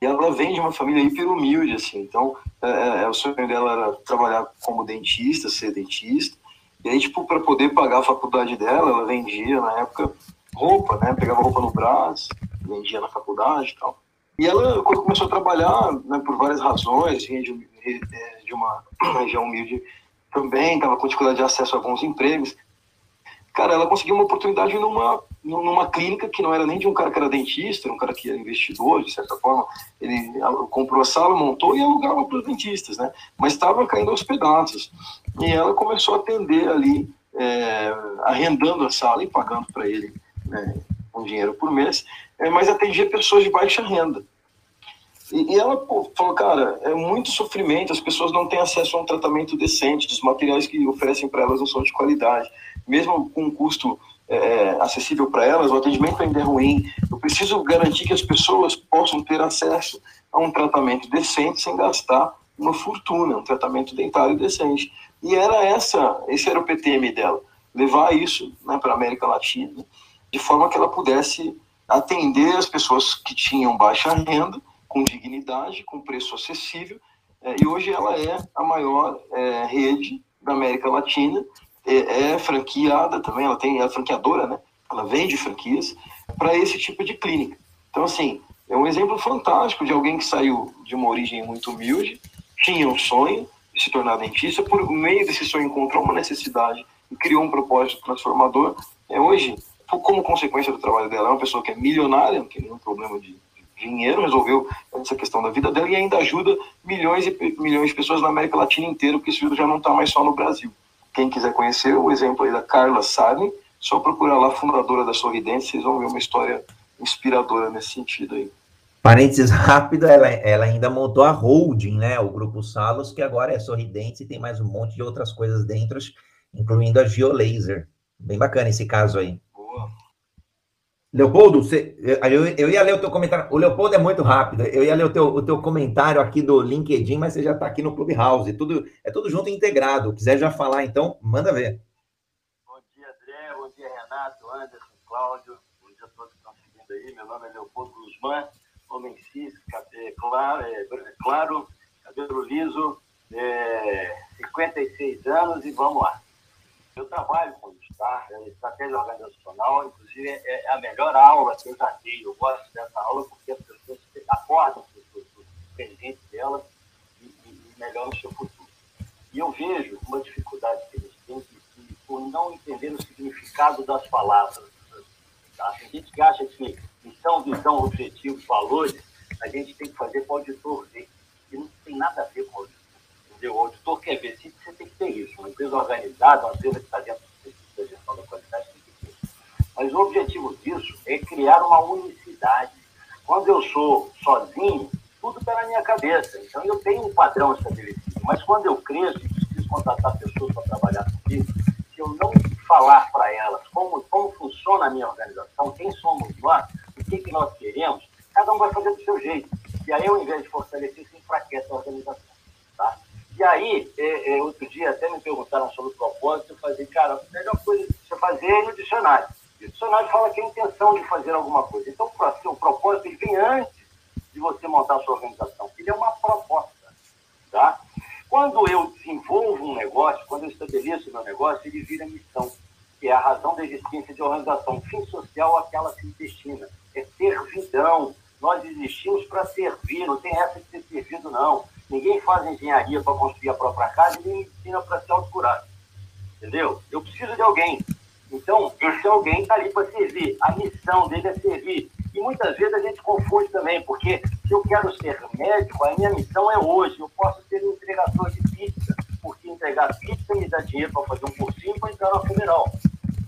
E ela vem de uma família hiper humilde, assim. Então, é, é, é o sonho dela era trabalhar como dentista, ser dentista. E aí, tipo, para poder pagar a faculdade dela, ela vendia, na época, roupa, né? Pegava roupa no braço, vendia na faculdade e tal. E ela, quando começou a trabalhar, né, por várias razões, vinha de, de uma região humilde também, estava com dificuldade de acesso a alguns empregos. Cara, ela conseguiu uma oportunidade numa, numa clínica que não era nem de um cara que era dentista, um cara que era investidor, de certa forma. Ele comprou a sala, montou e alugava para os dentistas, né? Mas estava caindo aos pedaços. E ela começou a atender ali, é, arrendando a sala e pagando para ele né, um dinheiro por mês, é, mas atendia pessoas de baixa renda. E, e ela pô, falou, cara, é muito sofrimento, as pessoas não têm acesso a um tratamento decente, os materiais que oferecem para elas não são de qualidade, mesmo com um custo é, é acessível para elas, o atendimento ainda é ruim. Eu preciso garantir que as pessoas possam ter acesso a um tratamento decente sem gastar uma fortuna, um tratamento dentário decente. E era essa, esse era o PTM dela, levar isso né, para a América Latina, de forma que ela pudesse atender as pessoas que tinham baixa renda, com dignidade, com preço acessível, é, e hoje ela é a maior é, rede da América Latina, é, é, franqueada também, ela tem, é franqueadora, né? Ela vende franquias para esse tipo de clínica. Então, assim, é um exemplo fantástico de alguém que saiu de uma origem muito humilde, tinha um sonho de se tornar dentista, por meio desse sonho encontrou uma necessidade e criou um propósito transformador. É hoje como consequência do trabalho dela, é uma pessoa que é milionária, não tem nenhum problema de dinheiro, resolveu essa questão da vida dela e ainda ajuda milhões e milhões de pessoas na América Latina inteira, porque isso já não está mais só no Brasil. Quem quiser conhecer o exemplo aí da Carla Sarni, só procurar lá, fundadora da Sorridente, vocês vão ver uma história inspiradora nesse sentido aí. Parênteses rápido, ela, ela ainda montou a holding, né? O Grupo Salos, que agora é Sorridente e tem mais um monte de outras coisas dentro, incluindo a Geolaser. Bem bacana esse caso aí. Leopoldo, você, eu, eu, ia ler o teu comentário. O Leopoldo é muito rápido. Eu ia ler o teu, o teu comentário aqui do LinkedIn, mas você já está aqui no Clubhouse. Tudo, é tudo junto e integrado. Quiser já falar, então, manda ver. Bom dia, André. Bom dia, Renato, Anderson, Cláudio. Bom dia a todos que estão seguindo aí. Meu nome é Leopoldo Guzmán, homem cis, é, claro, é, claro, cabelo liso, é, 56 anos e vamos lá. Eu trabalho com tá? estratégia organizacional, inclusive, é, é a melhor aula que eu já dei. Eu gosto dessa aula porque as pessoas acordam para o presente delas e, e melhoram o seu futuro. E eu vejo uma dificuldade que eles têm que, que, por não entender o significado das palavras. Tá? Tem gente que acha que missão, visão, objetivo, valores, a gente tem que fazer para o auditor ver. E não tem nada a ver com o auditor. O auditor quer ver se você tem que ter isso. Uma empresa organizada, uma empresa que está dentro da gestão da qualidade tem que ter. Mas o objetivo disso é criar uma unicidade. Quando eu sou sozinho, tudo na minha cabeça. Então eu tenho um padrão estabelecido. Mas quando eu cresço e preciso contratar pessoas para trabalhar comigo, se eu não falar para elas como, como funciona a minha organização, quem somos nós, o que, que nós queremos, cada um vai fazer do seu jeito. E aí, ao invés de fortalecer, se enfraquece a organização. E aí, é, é, outro dia até me perguntaram sobre o propósito, eu falei, cara, a melhor coisa que você fazer é no dicionário. O dicionário fala que é a intenção de fazer alguma coisa. Então, assim, o propósito ele vem antes de você montar a sua organização. Ele é uma proposta. Tá? Quando eu desenvolvo um negócio, quando eu estabeleço meu negócio, ele vira missão, que é a razão da existência de organização. O fim social a que se destina. É servidão. Nós existimos para servir, não tem essa de ser servido, não. Ninguém faz engenharia para construir a própria casa e ensina para se autocurar. Entendeu? Eu preciso de alguém. Então, esse alguém está ali para servir. A missão dele é servir. E muitas vezes a gente confunde também, porque se eu quero ser médico, a minha missão é hoje. Eu posso ser um entregador de pizza, porque entregar pizza me dá dinheiro para fazer um cursinho para entrar no federal.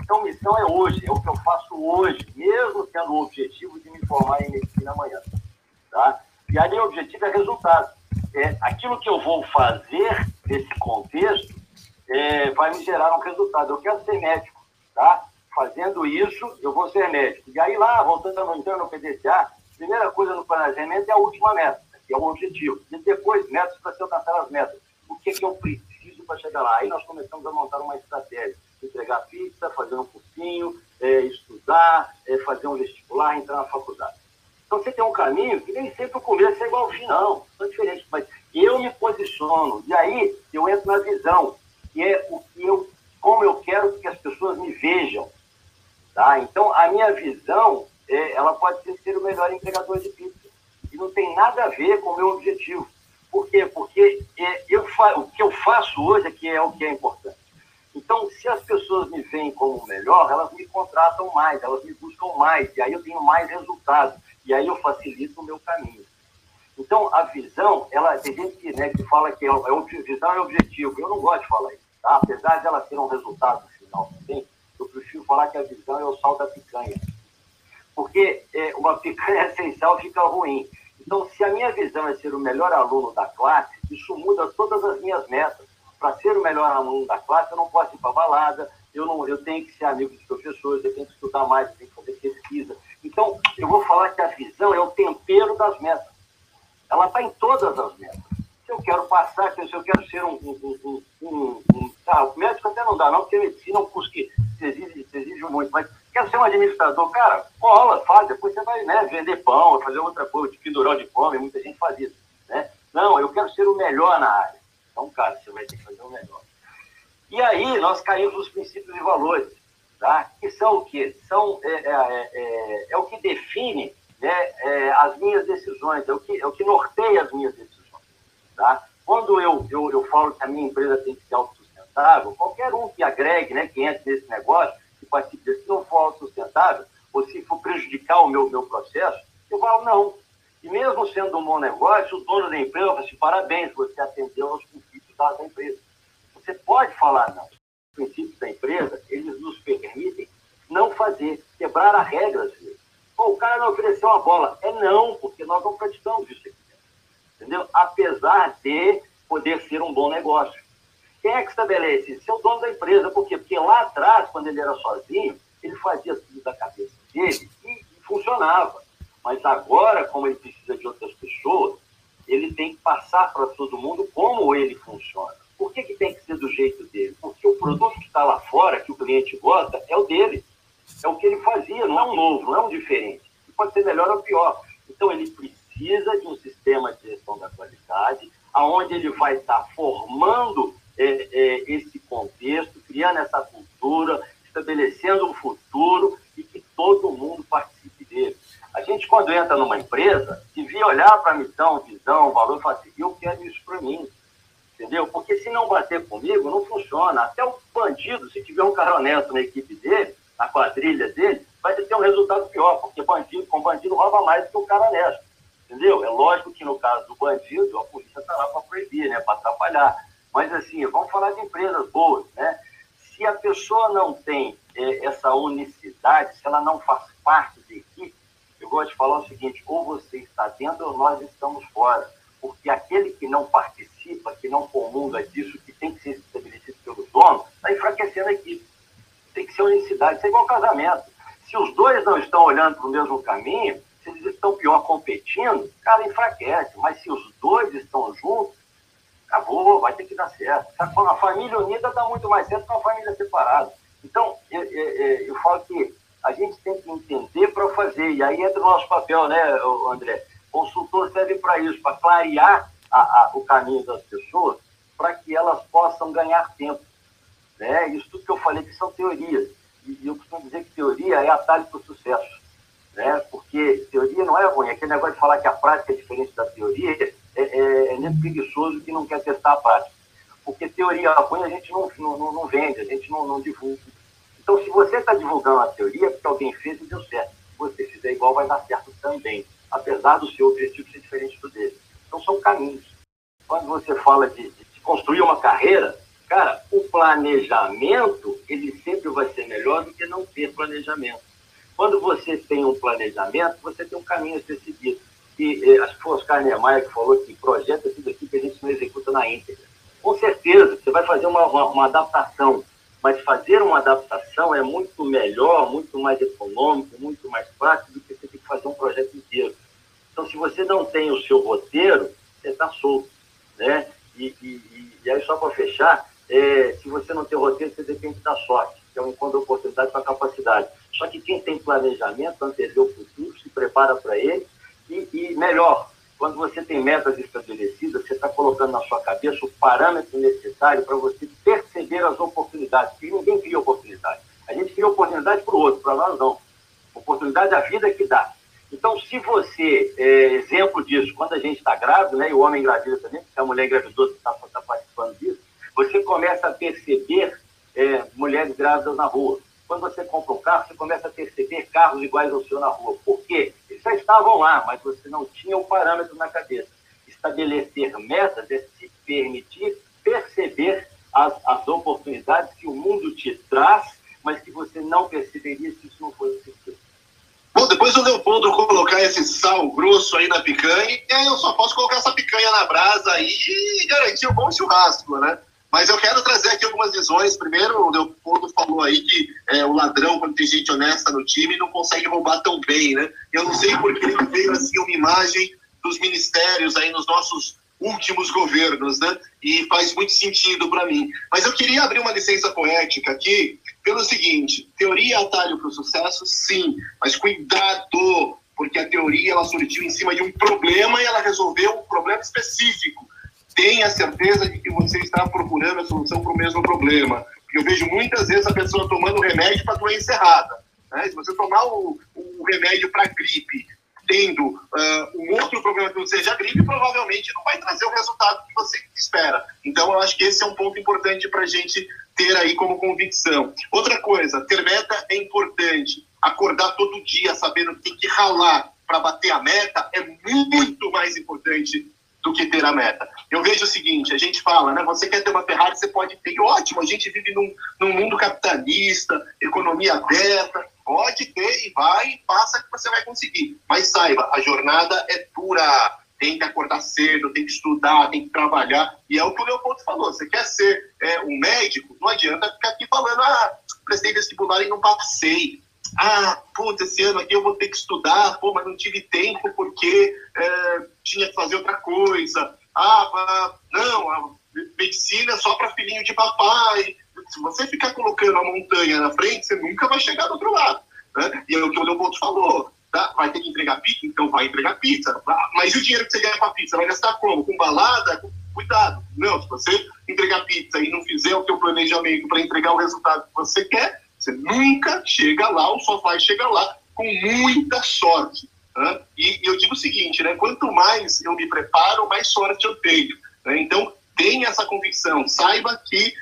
Então, missão é hoje, é o que eu faço hoje, mesmo tendo o objetivo de me formar em medicina amanhã. Tá? E aí, o objetivo é resultado é, aquilo que eu vou fazer nesse contexto é, vai me gerar um resultado. Eu quero ser médico, tá? Fazendo isso, eu vou ser médico. E aí lá, voltando entrando no PDCA, primeira coisa no planejamento é a última meta, que é o objetivo. E depois, metas para se alcançar as metas. O que, que eu preciso para chegar lá? Aí nós começamos a montar uma estratégia. Entregar pizza, fazer um cursinho, é, estudar, é, fazer um vestibular, entrar na faculdade. Então você tem um caminho que nem sempre o começo é igual ao fim, não. São diferentes. Mas eu me posiciono. E aí eu entro na visão, que é o que eu, como eu quero que as pessoas me vejam. Tá? Então, a minha visão, é, ela pode ser, ser o melhor entregador de pizza. E não tem nada a ver com o meu objetivo. Por quê? Porque é, eu o que eu faço hoje é que é o que é importante. Então, se as pessoas me veem como melhor, elas me contratam mais, elas me buscam mais, e aí eu tenho mais resultados, e aí eu facilito o meu caminho. Então, a visão, ela tem gente que, né, que fala que é, é, visão é objetivo. Eu não gosto de falar isso, tá? Apesar de ela ter um resultado final também, eu prefiro falar que a visão é o sal da picanha. Porque é, uma picanha sem sal fica ruim. Então, se a minha visão é ser o melhor aluno da classe, isso muda todas as minhas metas. Para ser o melhor aluno da classe, eu não posso ir para balada, eu, não, eu tenho que ser amigo dos professores, eu tenho que estudar mais, eu tenho que fazer pesquisa. Então, eu vou falar que a visão é o tempero das metas. Ela está em todas as metas. Se eu quero passar, se eu quero ser um, um, um, um, ah, médico até não dá, não, porque medicina é um curso que exige, exige muito, mas quer ser um administrador, cara, cola, faz, depois você vai né, vender pão, fazer outra coisa, de pendurar de fome, muita gente faz isso. Né? Não, eu quero ser o melhor na área. Então, cara, você vai ter que fazer o melhor. E aí nós caímos nos princípios e valores, tá? que são o quê? São, é, é, é, é, é o que define né, é, as minhas decisões, é o, que, é o que norteia as minhas decisões. Tá? Quando eu, eu, eu falo que a minha empresa tem que ser autossustentável, qualquer um que agregue, né, que entre nesse negócio, que participe desse, se não for autossustentável, ou se for prejudicar o meu, meu processo, eu falo não. E mesmo sendo um bom negócio, o dono da empresa fala assim, parabéns, você atendeu aos princípios da empresa. Você pode falar não. Os princípios da empresa, eles nos permitem não fazer, quebrar a regra às vezes. Pô, o cara não ofereceu uma bola. É não, porque nós não praticamos isso aqui. Entendeu? Apesar de poder ser um bom negócio. Quem é que estabelece isso? É o dono da empresa. Por quê? Porque lá atrás, quando ele era sozinho, ele fazia tudo da cabeça dele e funcionava. Mas agora, como ele precisa de outras pessoas, ele tem que passar para todo mundo como ele funciona. Por que, que tem que ser do jeito dele? Porque o produto que está lá fora, que o cliente gosta, é o dele. É o que ele fazia, não é um novo, não é um diferente. Pode ser melhor ou pior. Então, ele precisa de um sistema de gestão da qualidade, aonde ele vai estar formando é, é, esse contexto, criando essa cultura, estabelecendo um futuro e que todo mundo participe dele. A gente, quando entra numa empresa, devia olhar para a missão, visão, valor e falar assim, eu quero isso para mim. Entendeu? Porque se não bater comigo, não funciona. Até o bandido, se tiver um cara honesto na equipe dele, na quadrilha dele, vai ter um resultado pior, porque bandido com bandido rouba mais do que o cara honesto. Entendeu? É lógico que no caso do bandido, a polícia está lá para proibir, né? para atrapalhar. Mas assim, vamos falar de empresas boas, né? Se a pessoa não tem é, essa unicidade, se ela não faz parte da equipe, eu gosto de falar o seguinte: ou você está dentro ou nós estamos fora. Porque aquele que não participa, que não comunga disso, que tem que ser estabelecido pelo dono, está enfraquecendo a equipe. Tem que ser unicidade. Isso é igual casamento. Se os dois não estão olhando para o mesmo caminho, se eles estão pior competindo, cara, enfraquece. Mas se os dois estão juntos, acabou, vai ter que dar certo. A família unida dá muito mais certo que uma família separada. Então, eu, eu, eu falo que a gente tem que entender para fazer. E aí entra o nosso papel, né, André? Consultor serve para isso, para clarear a, a, o caminho das pessoas, para que elas possam ganhar tempo. Né? Isso tudo que eu falei que são teorias. E eu costumo dizer que teoria é atalho para o sucesso. Né? Porque teoria não é ruim. Aquele negócio de falar que a prática é diferente da teoria é, é, é nem preguiçoso que não quer testar a prática. Porque teoria ruim a gente não, não, não vende, a gente não, não divulga. Então, se você está divulgando a teoria, é porque alguém fez e deu certo. Se você fizer igual, vai dar certo também, apesar do seu objetivo ser diferente do dele. Então, são caminhos. Quando você fala de, de construir uma carreira, cara, o planejamento, ele sempre vai ser melhor do que não ter planejamento. Quando você tem um planejamento, você tem um caminho a ser seguido. E eh, acho que foi Oscar Niemeyer que falou que projeto é tudo aquilo que a gente não executa na íntegra. Com certeza, você vai fazer uma, uma, uma adaptação mas fazer uma adaptação é muito melhor, muito mais econômico, muito mais fácil do que você ter que fazer um projeto inteiro. Então, se você não tem o seu roteiro, você está solto, né? E, e, e aí, só para fechar, é, se você não tem roteiro, você depende da sorte, que é um encontro de oportunidade com a capacidade. Só que quem tem planejamento, antevê o futuro, se prepara para ele, e, e melhor, quando você tem metas estabelecidas, você está colocando na sua cabeça o parâmetro necessário para você perceber as oportunidades, porque ninguém cria oportunidade. A gente cria oportunidade para o outro, para nós não. Oportunidade a vida que dá. Então, se você, é, exemplo disso, quando a gente está grávido, né, e o homem engravida também, porque a mulher engravidou, está tá participando disso, você começa a perceber é, mulheres grávidas na rua. Quando você compra um carro, você começa a perceber carros iguais ao seu na rua. Por quê? Eles já estavam lá, mas você não tinha o parâmetro na cabeça. Estabelecer metas é se permitir perceber as, as oportunidades que o mundo te traz, mas que você não perceberia se isso não fosse. Bom, depois o Leopoldo colocar esse sal grosso aí na picanha, eu só posso colocar essa picanha na brasa aí e garantir um bom churrasco, né? Mas eu quero trazer aqui algumas visões. Primeiro, o Leopoldo falou aí que é, o ladrão, quando tem gente honesta no time, não consegue roubar tão bem, né? Eu não sei porque ele veio assim uma imagem dos ministérios aí nos nossos últimos governos, né? E faz muito sentido para mim. Mas eu queria abrir uma licença poética aqui pelo seguinte: teoria é atalho para o sucesso, sim, mas cuidado, porque a teoria ela surgiu em cima de um problema e ela resolveu um problema específico tenha certeza de que você está procurando a solução para o mesmo problema. Eu vejo muitas vezes a pessoa tomando remédio para doença errada. Né? Se você tomar o, o remédio para gripe, tendo uh, um outro problema que não seja a gripe, provavelmente não vai trazer o resultado que você espera. Então, eu acho que esse é um ponto importante para a gente ter aí como convicção. Outra coisa, ter meta é importante. Acordar todo dia sabendo que tem que ralar para bater a meta é muito mais importante do que ter a meta. Eu vejo o seguinte, a gente fala, né? Você quer ter uma Ferrari, você pode ter. Ótimo, a gente vive num, num mundo capitalista, economia aberta, pode ter e vai, e passa que você vai conseguir. Mas saiba, a jornada é dura. Tem que acordar cedo, tem que estudar, tem que trabalhar. E é o que o Leopoldo falou. Você quer ser é, um médico, não adianta ficar aqui falando, ah, prestei vestibular e não passei ah, puta, esse ano aqui eu vou ter que estudar, pô, mas não tive tempo porque é, tinha que fazer outra coisa. Ah, não, a medicina é só para filhinho de papai. Se você ficar colocando a montanha na frente, você nunca vai chegar do outro lado. Né? E é o que o Leopoldo falou. Tá? Vai ter que entregar pizza? Então vai entregar pizza. Ah, mas e o dinheiro que você ganha para pizza? Vai gastar como? Com balada? Cuidado. Não, se você entregar pizza e não fizer o seu planejamento para entregar o resultado que você quer, você nunca chega lá, ou só vai chegar lá com muita sorte. Né? E, eu digo o seguinte, né? quanto mais eu me preparo, mais sorte eu tenho. Né? Então, tenha essa convicção, saiba que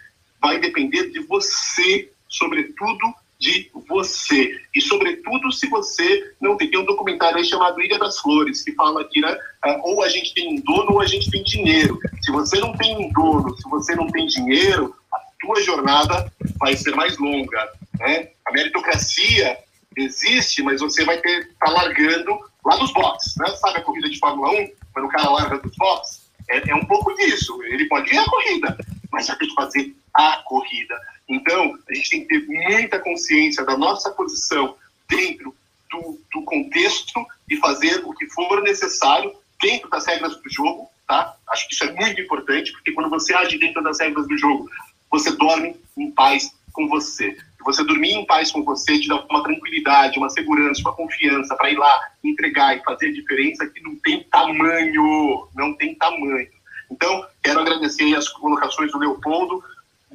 vai depender de você, sobretudo de você. E, sobretudo, se você não tem. Tem um documentário chamado Ilha das Flores, que fala que né, é, ou a gente tem um dono ou a gente tem dinheiro. Se você não tem um dono, se você não tem dinheiro, a tua jornada vai ser mais longa. Né? A meritocracia existe, mas você vai ter tá largando lá dos boxes. Né? Sabe a corrida de Fórmula 1, quando o cara larga dos boxes? É, é um pouco disso. Ele pode ganhar a corrida, mas vai ter que fazer a corrida. Então, a gente tem que ter muita consciência da nossa posição dentro do, do contexto e fazer o que for necessário dentro das regras do jogo, tá? Acho que isso é muito importante, porque quando você age dentro das regras do jogo, você dorme em paz com você. Você dormir em paz com você te dá uma tranquilidade, uma segurança, uma confiança para ir lá, entregar e fazer a diferença que não tem tamanho, não tem tamanho. Então, quero agradecer as colocações do Leopoldo,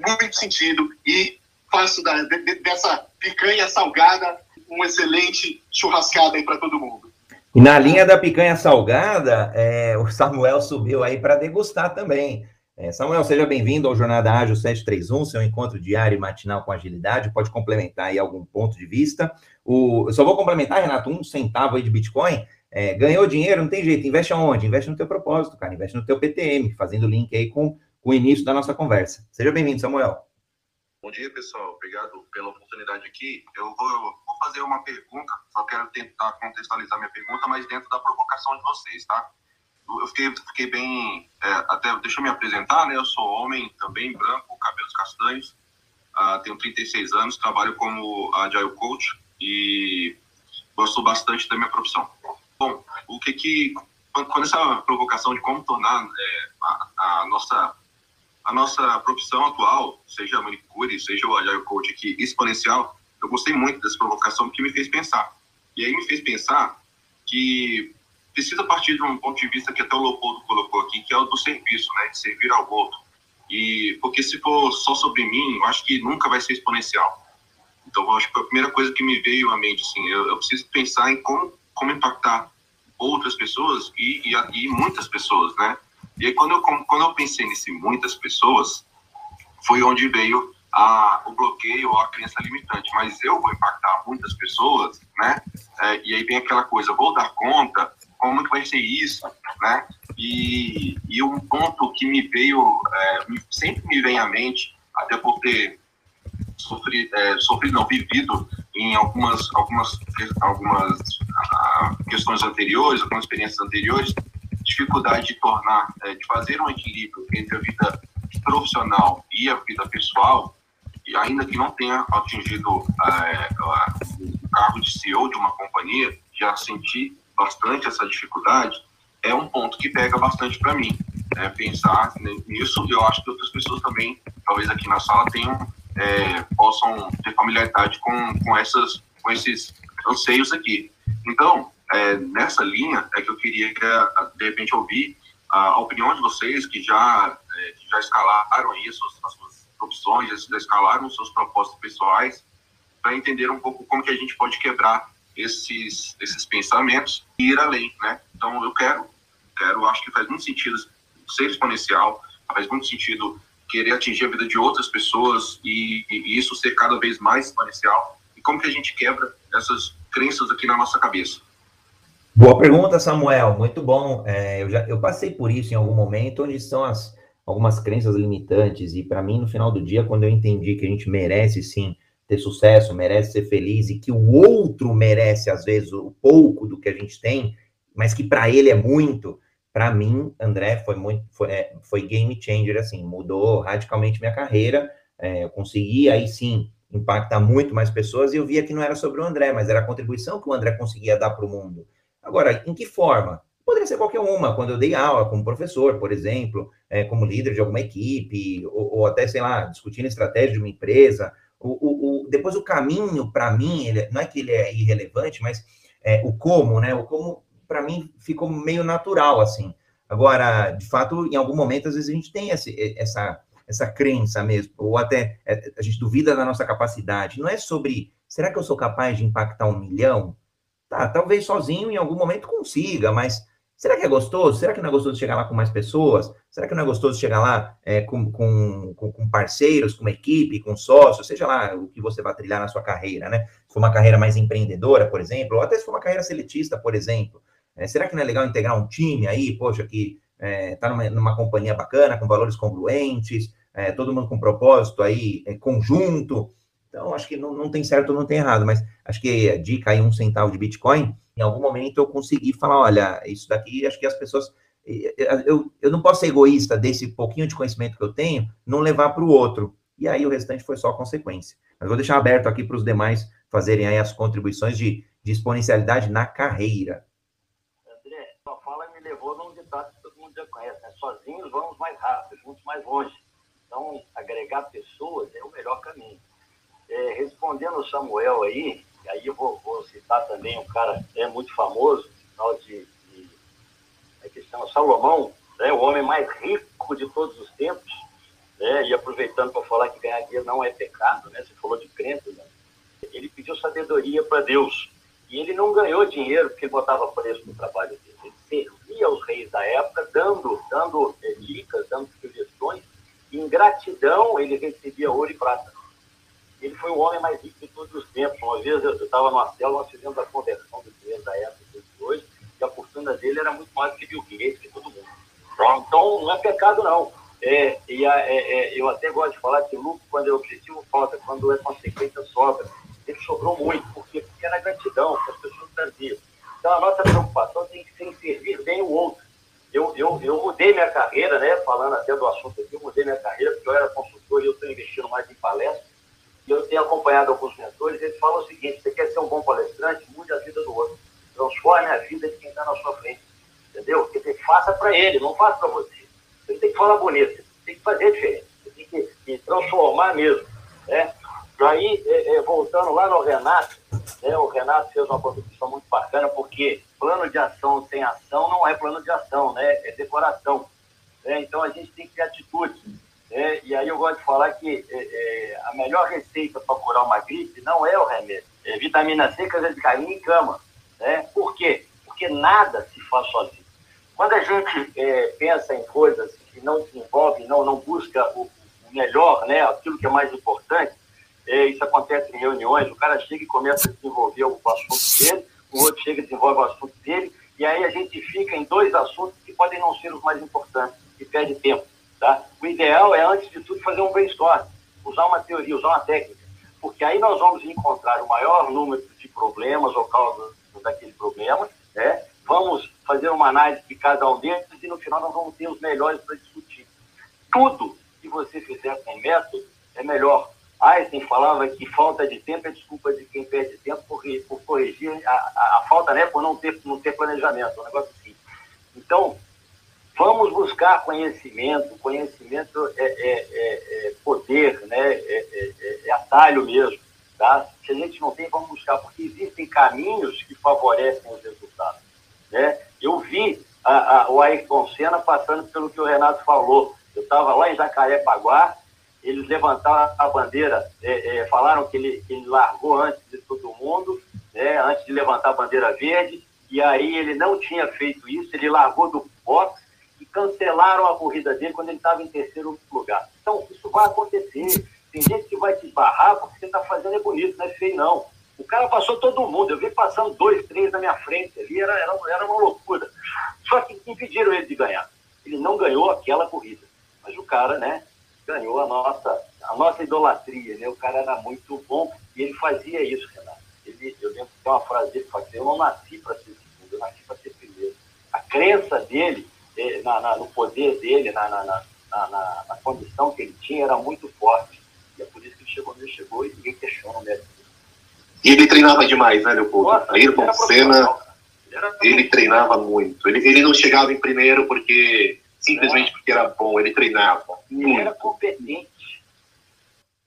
muito sentido, e faço da, de, dessa picanha salgada um excelente churrascada aí para todo mundo. E na linha da picanha salgada, é, o Samuel subiu aí para degustar também. É, Samuel, seja bem-vindo ao Jornada Ágil 731, seu encontro diário e matinal com agilidade. Pode complementar aí algum ponto de vista. O, eu só vou complementar, Renato, um centavo aí de Bitcoin. É, ganhou dinheiro, não tem jeito. Investe aonde? Investe no teu propósito, cara. Investe no teu PTM, fazendo link aí com, com o início da nossa conversa. Seja bem-vindo, Samuel. Bom dia, pessoal. Obrigado pela oportunidade aqui. Eu vou, vou, fazer uma pergunta, só quero tentar contextualizar minha pergunta, mas dentro da provocação de vocês, tá? eu fiquei, fiquei bem. É, até deixa eu me apresentar, né? Eu sou homem também, branco, cabelos castanhos. uh, tenho 36 anos, trabalho como Agile Coach e gosto bastante da minha profissão. Bom, o que que quando essa provocação de como tornar é, a, a, nossa a nossa profissão atual, seja a manicure, seja o Agile Coach aqui, exponencial, eu gostei muito dessa provocação porque me fez pensar. E aí me fez pensar que precisa partir de um ponto de vista que até o Leopoldo colocou aqui, que é o do serviço, né, de servir ao outro. E porque se for só sobre mim, eu acho que nunca vai ser exponencial. Então, acho que a primeira coisa que me veio à mente, assim, eu, eu preciso pensar em como, como impactar outras pessoas e, e, e, muitas pessoas, né? E aí, quando eu, quando eu pensei nesse muitas pessoas, foi onde veio a, o bloqueio ou a crença limitante. Mas eu vou impactar muitas pessoas, né? É, e aí vem aquela coisa, vou dar conta, como que vai ser isso, né? E, e um ponto que me veio, é, sempre me vem à mente, até por ter sofrido, é, sofrido não, vivido em algumas, algumas, algumas ah, questões anteriores, algumas experiências anteriores, dificuldade de tornar, é, de fazer um equilíbrio entre a vida profissional e a vida pessoal, e ainda que não tenha atingido é, o cargo de CEO de uma companhia, já senti bastante essa dificuldade, é um ponto que pega bastante para mim. É, pensar nisso, eu acho que outras pessoas também, talvez aqui na sala, tenham, é, possam ter familiaridade com, com, essas, com esses anseios aqui. Então, é, nessa linha é que eu queria, de repente, ouvir a opinião de vocês que já, é, que já escalaram isso, as suas opções, já escalaram os seus propósitos pessoais, para entender um pouco como que a gente pode quebrar esses, esses pensamentos e ir além, né? Então, eu quero, quero, acho que faz muito sentido ser exponencial, faz muito sentido querer atingir a vida de outras pessoas e, e, isso ser cada vez mais exponencial. E como que a gente quebra essas crenças aqui na nossa cabeça? Boa pergunta, Samuel. Muito bom. É, eu, já, eu passei por isso em algum momento, onde são as, algumas crenças limitantes. E para mim, no final do dia, quando eu entendi que a gente merece sim ter sucesso, merece ser feliz e que o outro merece, às vezes, o pouco do que a gente tem, mas que para ele é muito, para mim, André, foi muito, foi, é, foi, game changer, assim, mudou radicalmente minha carreira, é, eu consegui aí sim impactar muito mais pessoas e eu via que não era sobre o André, mas era a contribuição que o André conseguia dar para o mundo. Agora, em que forma? Poderia ser qualquer uma, quando eu dei aula como professor, por exemplo, é, como líder de alguma equipe, ou, ou, até, sei lá, discutindo estratégia de uma empresa, o, o, o, depois o caminho, para mim, ele, não é que ele é irrelevante, mas é, o como, né? O como, para mim, ficou meio natural, assim. Agora, de fato, em algum momento, às vezes a gente tem esse, essa, essa crença mesmo, ou até é, a gente duvida da nossa capacidade. Não é sobre, será que eu sou capaz de impactar um milhão? Tá, talvez sozinho em algum momento consiga, mas Será que é gostoso? Será que não é gostoso chegar lá com mais pessoas? Será que não é gostoso chegar lá é, com, com, com, parceiros, com uma equipe, com sócios, seja lá o que você vai trilhar na sua carreira, né? Se for uma carreira mais empreendedora, por exemplo, ou até se for uma carreira seletista, por exemplo. É, será que não é legal integrar um time aí, poxa, que está é, numa, numa, companhia bacana, com valores congruentes, é, todo mundo com propósito aí, é, conjunto. Então, acho que não, não tem certo não tem errado, mas acho que a dica aí, um centavo de Bitcoin, em algum momento eu consegui falar, olha, isso daqui, acho que as pessoas, eu, eu não posso ser egoísta desse pouquinho de conhecimento que eu tenho, não levar para o outro. E aí o restante foi só consequência. Mas vou deixar aberto aqui para os demais fazerem aí as contribuições de, de exponencialidade na carreira. André, sua fala me levou num ditado que todo mundo já conhece, né? Sozinhos vamos mais rápido, juntos mais longe. Então, agregar pessoas é o melhor caminho. É, respondendo o Samuel aí, aí eu vou, vou, citar também um cara é muito famoso, tal de, de é que chama Salomão, né, o homem mais rico de todos os tempos, né, e aproveitando para falar que ganhar dinheiro não é pecado, né, você falou de crença, né, ele pediu sabedoria para Deus. E ele não ganhou dinheiro porque botava preço no trabalho dele. Ele servia aos reis da época, dando, dando é, dicas, dando sugestões. Em gratidão, ele recebia ouro e prata ele foi o homem mais rico de todos os tempos. Uma vez eu estava numa célula, nós fizemos a conversão do dinheiro da época de hoje, e a fortuna dele era muito mais que Bill Gates, que todo mundo. Então, então, não é pecado, não. É, e a, é, é, eu até gosto de falar que lucro, quando é objetivo, falta, quando é consequência, sobra. Ele sobrou muito, porque, porque era gratidão que as pessoas traziam. Então, a nossa preocupação tem que ser em servir bem o outro. Eu, eu, eu mudei minha carreira, né? Falando até do assunto aqui, eu mudei minha carreira, porque eu era consultor e eu estou investindo mais em palestras seguinte: você quer ser um bom palestrante, mude a vida do outro. Transforme a vida de quem está na sua frente. Entendeu? Porque você faça para ele, não faça para você. Você tem que falar bonito, você tem que fazer diferente, você tem que, que transformar mesmo. Né? Aí, é, é, voltando lá no Renato, né, o Renato fez uma contribuição muito bacana, porque plano de ação sem ação não é plano de ação, né? é decoração. Né? Então, a gente tem que ter atitude. Né? E aí eu gosto de falar que é, é a melhor receita para curar uma gripe não é o remédio. É vitamina C, casa de galinha em cama. Né? Por quê? Porque nada se faz sozinho. Quando a gente é, pensa em coisas que não desenvolve, não, não busca o, o melhor, né? aquilo que é mais importante, é, isso acontece em reuniões, o cara chega e começa a desenvolver o assunto dele, o outro chega e desenvolve o assunto dele, e aí a gente fica em dois assuntos que podem não ser os mais importantes, e perde tempo. Tá? O ideal é, antes de tudo, fazer um brainstorm, usar uma teoria, usar uma técnica, porque aí nós vamos encontrar o maior número de problemas ou causas daquele problema, né? vamos fazer uma análise de cada um deles e no final nós vamos ter os melhores para discutir. Tudo que você fizer com método é melhor. Einstein falava que falta de tempo é desculpa de quem perde tempo por, por corrigir a, a, a, falta, né, por não ter, não ter planejamento, um negócio assim. Então, vamos buscar conhecimento, conhecimento é, é, é, é poder, né, é, é, é, atalho mesmo, tá? Se a gente não tem, vamos buscar, porque existem caminhos que favorecem os resultados, né? Eu vi a, a, o Ayrton Senna passando pelo que o Renato falou, eu estava lá em Jacarepaguá, eles levantaram a bandeira, é, é, falaram que ele, que ele largou antes de todo mundo, né, antes de levantar a bandeira verde, e aí ele não tinha feito isso, ele largou do box cancelaram a corrida dele quando ele estava em terceiro lugar. Então, isso vai acontecer. Tem gente que vai te esbarrar porque você está fazendo é bonito, não é feio, não. O cara passou todo mundo, eu vi passando dois, três na minha frente ali, era, era, era uma loucura. Só que impediram ele de ganhar. Ele não ganhou aquela corrida. Mas o cara, né, ganhou a nossa, a nossa idolatria, né? O cara era muito bom e ele fazia isso, Renato. Ele, eu lembro que tem uma frase dele que fala eu não nasci para ser segundo, eu nasci para ser primeiro. A crença dele, na, na, no poder dele, na, na, na, na, condição que ele tinha, era muito forte. E é por isso que ele chegou onde ele chegou e ninguém questiona o mérito E ele treinava demais, né, Leopoldo? Ayrton Senna, ele, ele treinava muito. Ele, ele não chegava em primeiro porque simplesmente porque era bom, ele treinava. Ele era competente.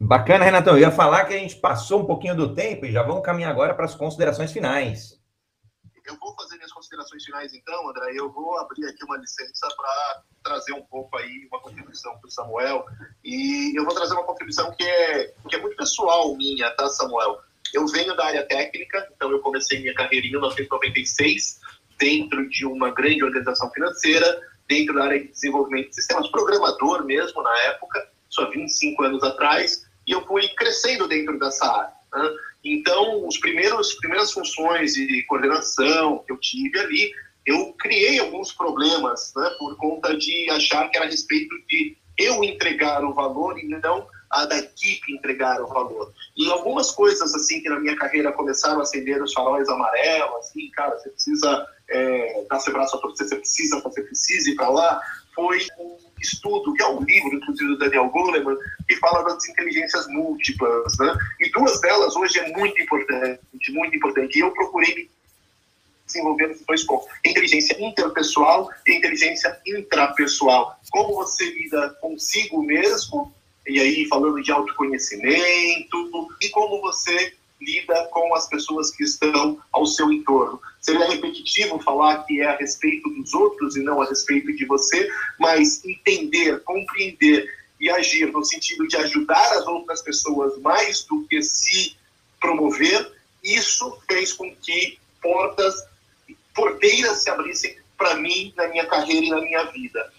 Bacana, Renatão. Eu ia falar que a gente passou um pouquinho do tempo e já vamos caminhar agora para as considerações finais. Eu vou fazer minhas considerações finais, então, André. Eu vou abrir aqui uma licença para trazer um pouco aí uma contribuição para o Samuel. E eu vou trazer uma contribuição que é, que é muito pessoal minha, tá, Samuel? Eu venho da área técnica, então eu comecei minha carreira em 1996 dentro de uma grande organização financeira dentro da área de desenvolvimento de sistemas, programador mesmo na época, só 25 anos atrás, e eu fui crescendo dentro dessa área. Né? Então, os primeiros primeiras funções de coordenação que eu tive ali, eu criei alguns problemas, né, por conta de achar que era a respeito de eu entregar o valor e não a da equipe entregar o valor. E algumas coisas, assim, que na minha carreira começaram a acender os faróis amarelos, assim, cara, você precisa é, dar seu braço a torcer, você precisa, você precisa ir para lá, foi um estudo, que é um livro, inclusive, do Daniel Goleman, que fala das inteligências múltiplas, né? E duas delas hoje é muito importante, muito importante. E eu procurei me desenvolver esses dois pontos: inteligência interpessoal e inteligência intrapessoal. Como você lida consigo mesmo, e aí falando de autoconhecimento, e como você lida com as pessoas que estão ao seu entorno. Seria repetitivo falar que é a respeito dos outros e não a respeito de você, mas entender, compreender e agir no sentido de ajudar as outras pessoas mais do que se promover, isso fez com que portas, porteiras se abrissem para mim na minha carreira e na minha vida.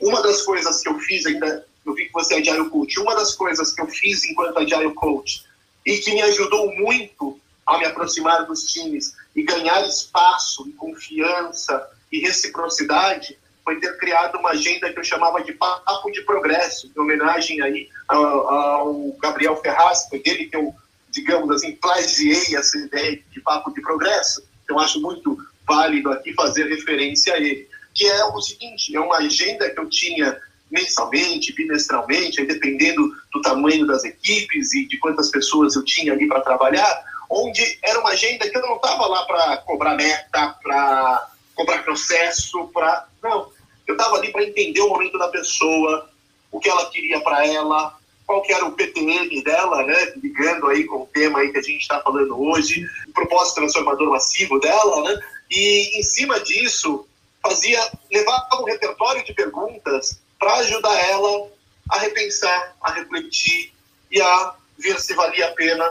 Uma das coisas que eu fiz ainda, eu vi que você é Agile Coach, uma das coisas que eu fiz enquanto Agile Coach e que me ajudou muito a me aproximar dos times e ganhar espaço e confiança e reciprocidade foi ter criado uma agenda que eu chamava de Papo de Progresso, em homenagem aí ao, Gabriel Ferraz, foi dele que eu, digamos assim, plagiei essa ideia de Papo de Progresso, eu acho muito válido aqui fazer referência a ele, que é o seguinte, é uma agenda que eu tinha mensalmente, bimestralmente, dependendo do tamanho das equipes e de quantas pessoas eu tinha ali para trabalhar, onde era uma agenda que eu não estava lá para cobrar meta, para cobrar processo, para. Não. Eu estava ali para entender o momento da pessoa, o que ela queria para ela, qual que era o PTM dela, né? Ligando aí com o tema aí que a gente está falando hoje, o propósito transformador massivo dela, né? E em cima disso, fazia, levava um repertório de perguntas para ajudar ela a repensar, a refletir e a ver se valia a pena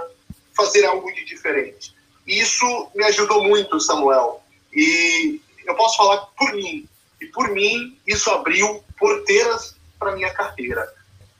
fazer algo de diferente. Isso me ajudou muito, Samuel. E eu posso falar por mim. E por mim, isso abriu porteiras para minha carreira.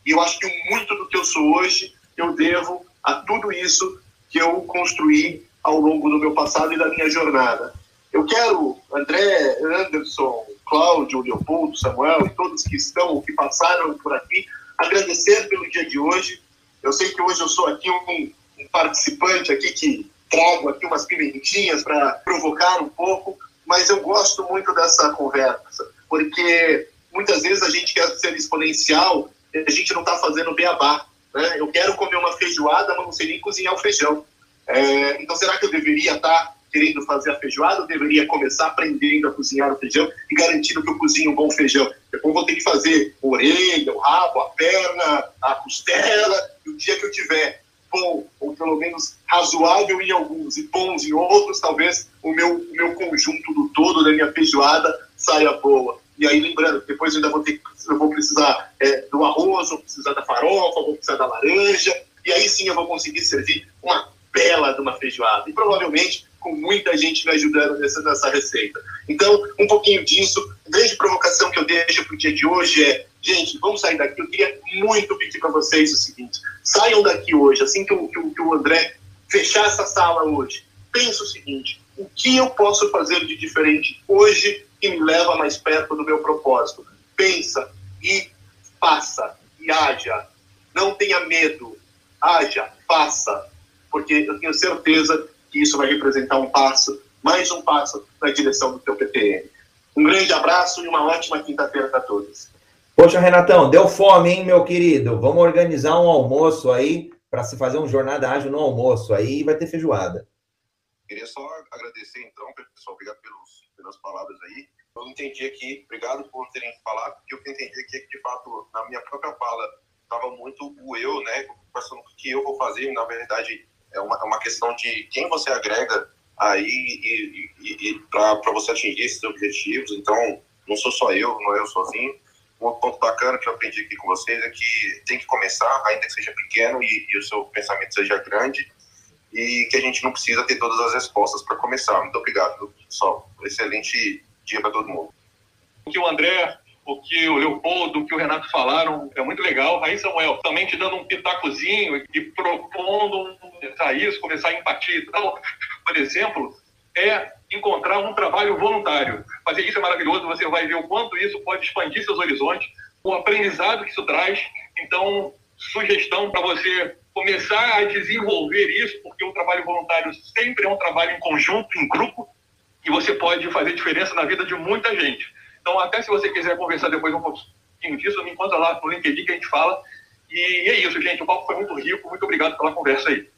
E eu acho que muito do que eu sou hoje, eu devo a tudo isso que eu construí ao longo do meu passado e da minha jornada. Eu quero, André, Anderson, Cláudio, Leopoldo, Samuel e todos que estão, que passaram por aqui, agradecer pelo dia de hoje. Eu sei que hoje eu sou aqui um, um participante aqui que trago aqui umas pimentinhas para provocar um pouco, mas eu gosto muito dessa conversa, porque muitas vezes a gente quer ser exponencial a gente não está fazendo beabá. Né? Eu quero comer uma feijoada, mas não sei nem cozinhar o feijão. É, então, será que eu deveria estar tá querendo fazer a feijoada, eu deveria começar aprendendo a cozinhar o feijão e garantindo que eu cozinho um bom feijão. Depois vou ter que fazer a orelha, o rabo, a perna, a costela, e o dia que eu tiver bom, ou pelo menos razoável em alguns e bons em outros, talvez o meu, o meu conjunto do todo da minha feijoada saia boa. E aí, lembrando, depois eu ainda vou ter eu vou precisar é, do arroz, vou precisar da farofa, vou precisar da laranja, e aí sim eu vou conseguir servir uma bela de uma feijoada. E provavelmente com muita gente me ajudando nessa, nessa receita. Então, um pouquinho disso. A grande provocação que eu deixo para o dia de hoje é: gente, vamos sair daqui. Eu queria muito pedir para vocês o seguinte: saiam daqui hoje, assim que o, que o, André fechar essa sala hoje. Pensa o seguinte: o que eu posso fazer de diferente hoje que me leva mais perto do meu propósito? Pensa e faça e haja. Não tenha medo, haja, faça, porque eu tenho certeza que isso vai representar um passo, mais um passo na direção do teu PPM. Um grande abraço e uma ótima quinta-feira para todos. Poxa, Renatão, deu fome, hein, meu querido? Vamos organizar um almoço aí para se fazer um jornada ágil no almoço aí e vai ter feijoada. Queria só agradecer então, pessoal, obrigado pelos, pelas palavras aí. Eu entendi aqui, obrigado por terem falado, porque eu entendi aqui que de fato na minha própria fala estava muito o eu, né, pensando o que eu vou fazer, na verdade é uma, é uma questão de quem você agrega aí e, e, e para você atingir esses objetivos. Então, não sou só eu, não é eu sozinho. Um outro ponto bacana que eu aprendi aqui com vocês é que tem que começar, ainda que seja pequeno e, e o seu pensamento seja grande, e que a gente não precisa ter todas as respostas para começar. Muito obrigado, pessoal. Excelente dia para todo mundo. O que o André o que o Leopoldo, o que o Renato falaram, é muito legal. Aí, Samuel, também te dando um pitacozinho e propondo começar isso, começar a empatia. Então, por exemplo, é encontrar um trabalho voluntário. Fazer isso é maravilhoso, você vai ver o quanto isso pode expandir seus horizontes, o aprendizado que isso traz. Então, sugestão para você começar a desenvolver isso, porque o trabalho voluntário sempre é um trabalho em conjunto, em grupo, e você pode fazer diferença na vida de muita gente. Então, até se você quiser conversar depois um pouquinho disso, me encontra lá no LinkedIn que a gente fala. E é isso, gente. O papo foi muito rico. Muito obrigado pela conversa aí.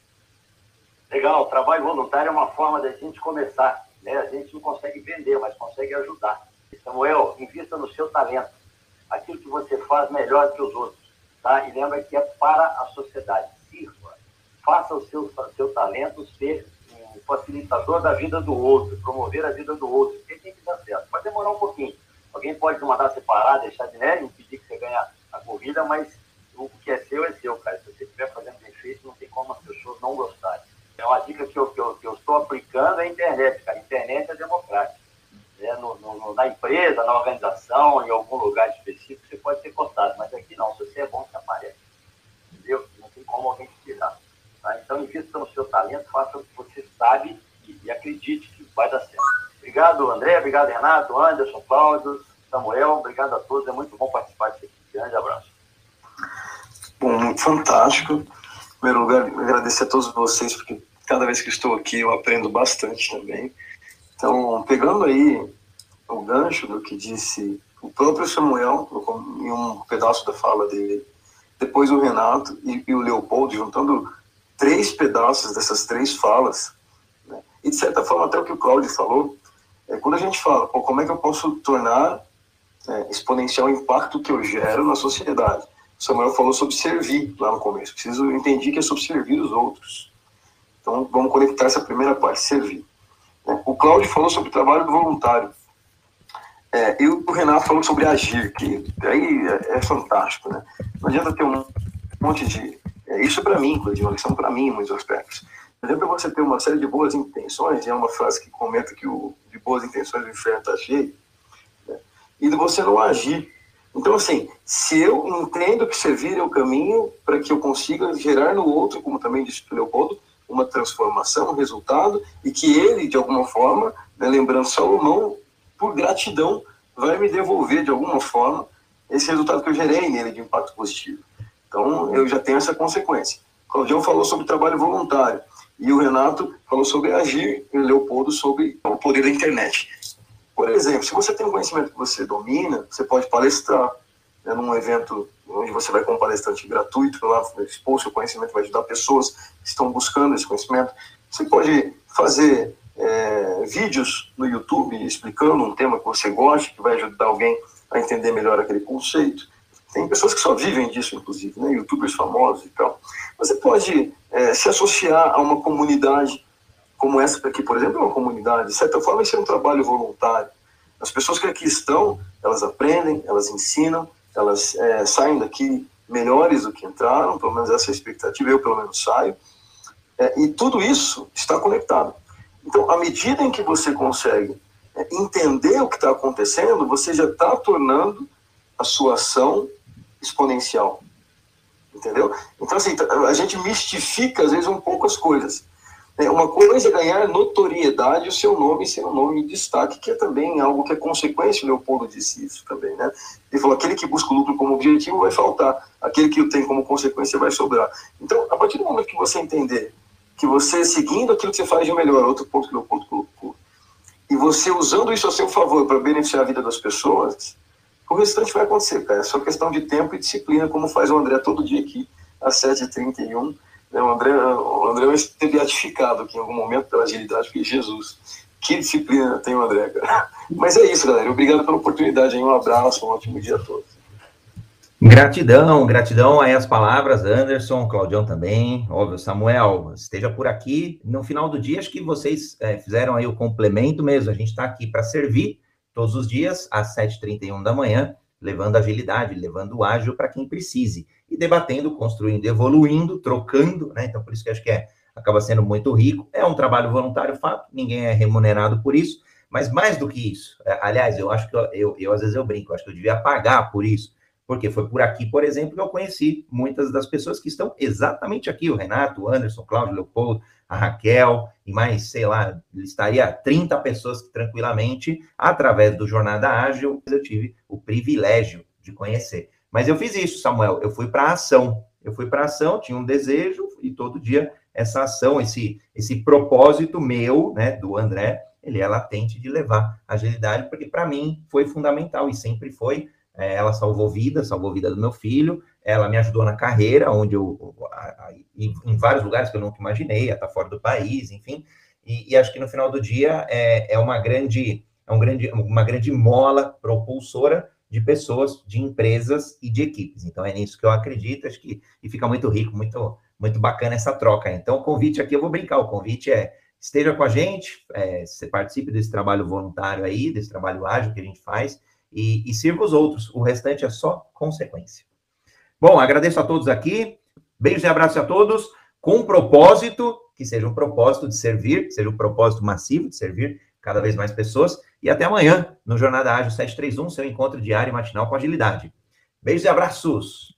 Legal. Trabalho voluntário é uma forma da gente começar. Né? A gente não consegue vender, mas consegue ajudar. Samuel, invista no seu talento. Aquilo que você faz melhor que os outros. Tá? E lembra que é para a sociedade. Sirva. Faça o seu, seu talento ser um facilitador da vida do outro, promover a vida do outro. Porque tem que dar certo. Vai demorar um pouquinho Alguém pode mandar separar, deixar de né, impedir que você ganhe a corrida, mas o que é seu é seu, cara. Se você estiver fazendo bem feito, não tem como as pessoas não gostarem. É uma dica que eu, que eu, que eu estou aplicando é a internet, cara. A internet é democrática. É, no, no, na empresa, na organização, em algum lugar específico, você pode ser cortado, mas aqui não. Se você é bom, você aparece. Entendeu? Não tem como alguém te tirar. Tá? Então, invista no seu talento, faça o que você sabe e, e acredite que vai dar certo. Obrigado, André. Obrigado, Renato, Anderson, Cláudio, Samuel. Obrigado a todos. É muito bom participar disso aqui. Grande abraço. Bom, fantástico. Em primeiro lugar, agradecer a todos vocês, porque cada vez que estou aqui eu aprendo bastante também. Então, pegando aí o gancho do que disse o próprio Samuel, em um pedaço da fala dele, depois o Renato e, e o Leopoldo, juntando três pedaços dessas três falas, né? e de certa forma até o que o Cláudio falou, é quando a gente fala, pô, como é que eu posso tornar é, exponencial o impacto que eu gero na sociedade? O Samuel falou sobre servir lá no começo, preciso entender que é sobre servir os outros. Então vamos conectar essa primeira parte, servir. É, o Cláudio falou sobre trabalho voluntário. É, e o Renato falou sobre agir, que aí é, é fantástico, né? Não adianta ter um monte de. É, isso é para mim, de uma lição para mim em muitos aspectos. Não adianta você ter uma série de boas intenções, e é uma frase que comenta que o, boas intenções o inferno está cheio, né? e de você não agir. Então, assim, se eu entendo que servir é o caminho para que eu consiga gerar no outro, como também disse o Leopoldo, uma transformação, um resultado, e que ele, de alguma forma, né, lembrando Salomão, por gratidão, vai me devolver, de alguma forma, esse resultado que eu gerei nele de impacto positivo. Então, eu já tenho essa consequência. Claudião falou sobre trabalho voluntário, e o Renato falou sobre agir, e o Leopoldo sobre o poder da internet. Por exemplo, se você tem um conhecimento que você domina, você pode palestrar né, num evento onde você vai com um palestrante gratuito lá, expor seu conhecimento, vai ajudar pessoas que estão buscando esse conhecimento. Você pode fazer é, vídeos no YouTube explicando um tema que você gosta, que vai ajudar alguém a entender melhor aquele conceito. Tem pessoas que só vivem disso, inclusive, né? youtubers famosos e tal. Você pode é, se associar a uma comunidade como essa aqui, por exemplo, é uma comunidade. De certa forma, isso é um trabalho voluntário. As pessoas que aqui estão, elas aprendem, elas ensinam, elas é, saem daqui melhores do que entraram, pelo menos essa é a expectativa, eu pelo menos saio. É, e tudo isso está conectado. Então, à medida em que você consegue é, entender o que está acontecendo, você já está tornando a sua ação exponencial. Entendeu? Então, assim, a gente mistifica, às vezes, um pouco as coisas. É, uma coisa é ganhar notoriedade, o seu nome ser um nome de destaque, que é também algo que é consequência, o Leopoldo disse isso também, né? Ele falou, aquele que busca o lucro como objetivo vai faltar, aquele que o tem como consequência vai sobrar. Então, a partir do momento que você entender que você, seguindo aquilo que você faz de melhor, outro ponto que o Leopoldo colocou, e você usando isso a seu favor para beneficiar a vida das pessoas, o restante vai acontecer, cara. É só questão de tempo e disciplina, como faz o André todo dia aqui, às 7h31, né, o André, o André vai ser beatificado aqui em algum momento pela agilidade, porque Jesus, que disciplina tem o André, cara. Mas é isso, galera. Obrigado pela oportunidade. Um abraço, um ótimo dia a todos. Gratidão, gratidão aí as palavras, Anderson, Claudião também, óbvio, Samuel, esteja por aqui. No final do dia, acho que vocês é, fizeram aí o complemento mesmo. A gente está aqui para servir todos os dias, às 7h31 da manhã, levando agilidade, levando ágil para quem precise e debatendo, construindo, evoluindo, trocando, né? Então, por isso que acho que é, acaba sendo muito rico. É um trabalho voluntário, fato, ninguém é remunerado por isso, mas mais do que isso, é, aliás, eu acho que eu, eu, eu às vezes eu brinco, eu acho que eu devia pagar por isso, porque foi por aqui, por exemplo, que eu conheci muitas das pessoas que estão exatamente aqui, o Renato, o Anderson, o Cláudio, o Leopoldo, a Raquel, e mais, sei lá, estaria 30 pessoas tranquilamente, através do Jornada Ágil, eu tive o privilégio de conhecer. Mas eu fiz isso, Samuel. Eu fui para a ação. Eu fui para a ação, tinha um desejo e todo dia essa ação, esse esse propósito meu, né, do André, ele é latente de levar agilidade, porque para mim foi fundamental e sempre foi. É, ela salvou vida, salvou vida do meu filho. Ela me ajudou na carreira, onde eu, em vários lugares que eu nunca imaginei, a estar fora do país, enfim. E, e, acho que no final do dia é, é uma grande, é um grande, uma grande mola propulsora de pessoas, de empresas e de equipes. Então é nisso que eu acredito, acho que e fica muito rico, muito muito bacana essa troca. Então o convite aqui eu vou brincar, o convite é esteja com a gente, é, você participe desse trabalho voluntário aí, desse trabalho ágil que a gente faz e, e sirva os outros. O restante é só consequência. Bom, agradeço a todos aqui. Beijos e abraços a todos. Com um propósito, que seja um propósito de servir, seja um propósito massivo de servir cada vez mais pessoas. E até amanhã, no Jornada Ágil 731, seu encontro diário e matinal com agilidade. Beijos e abraços!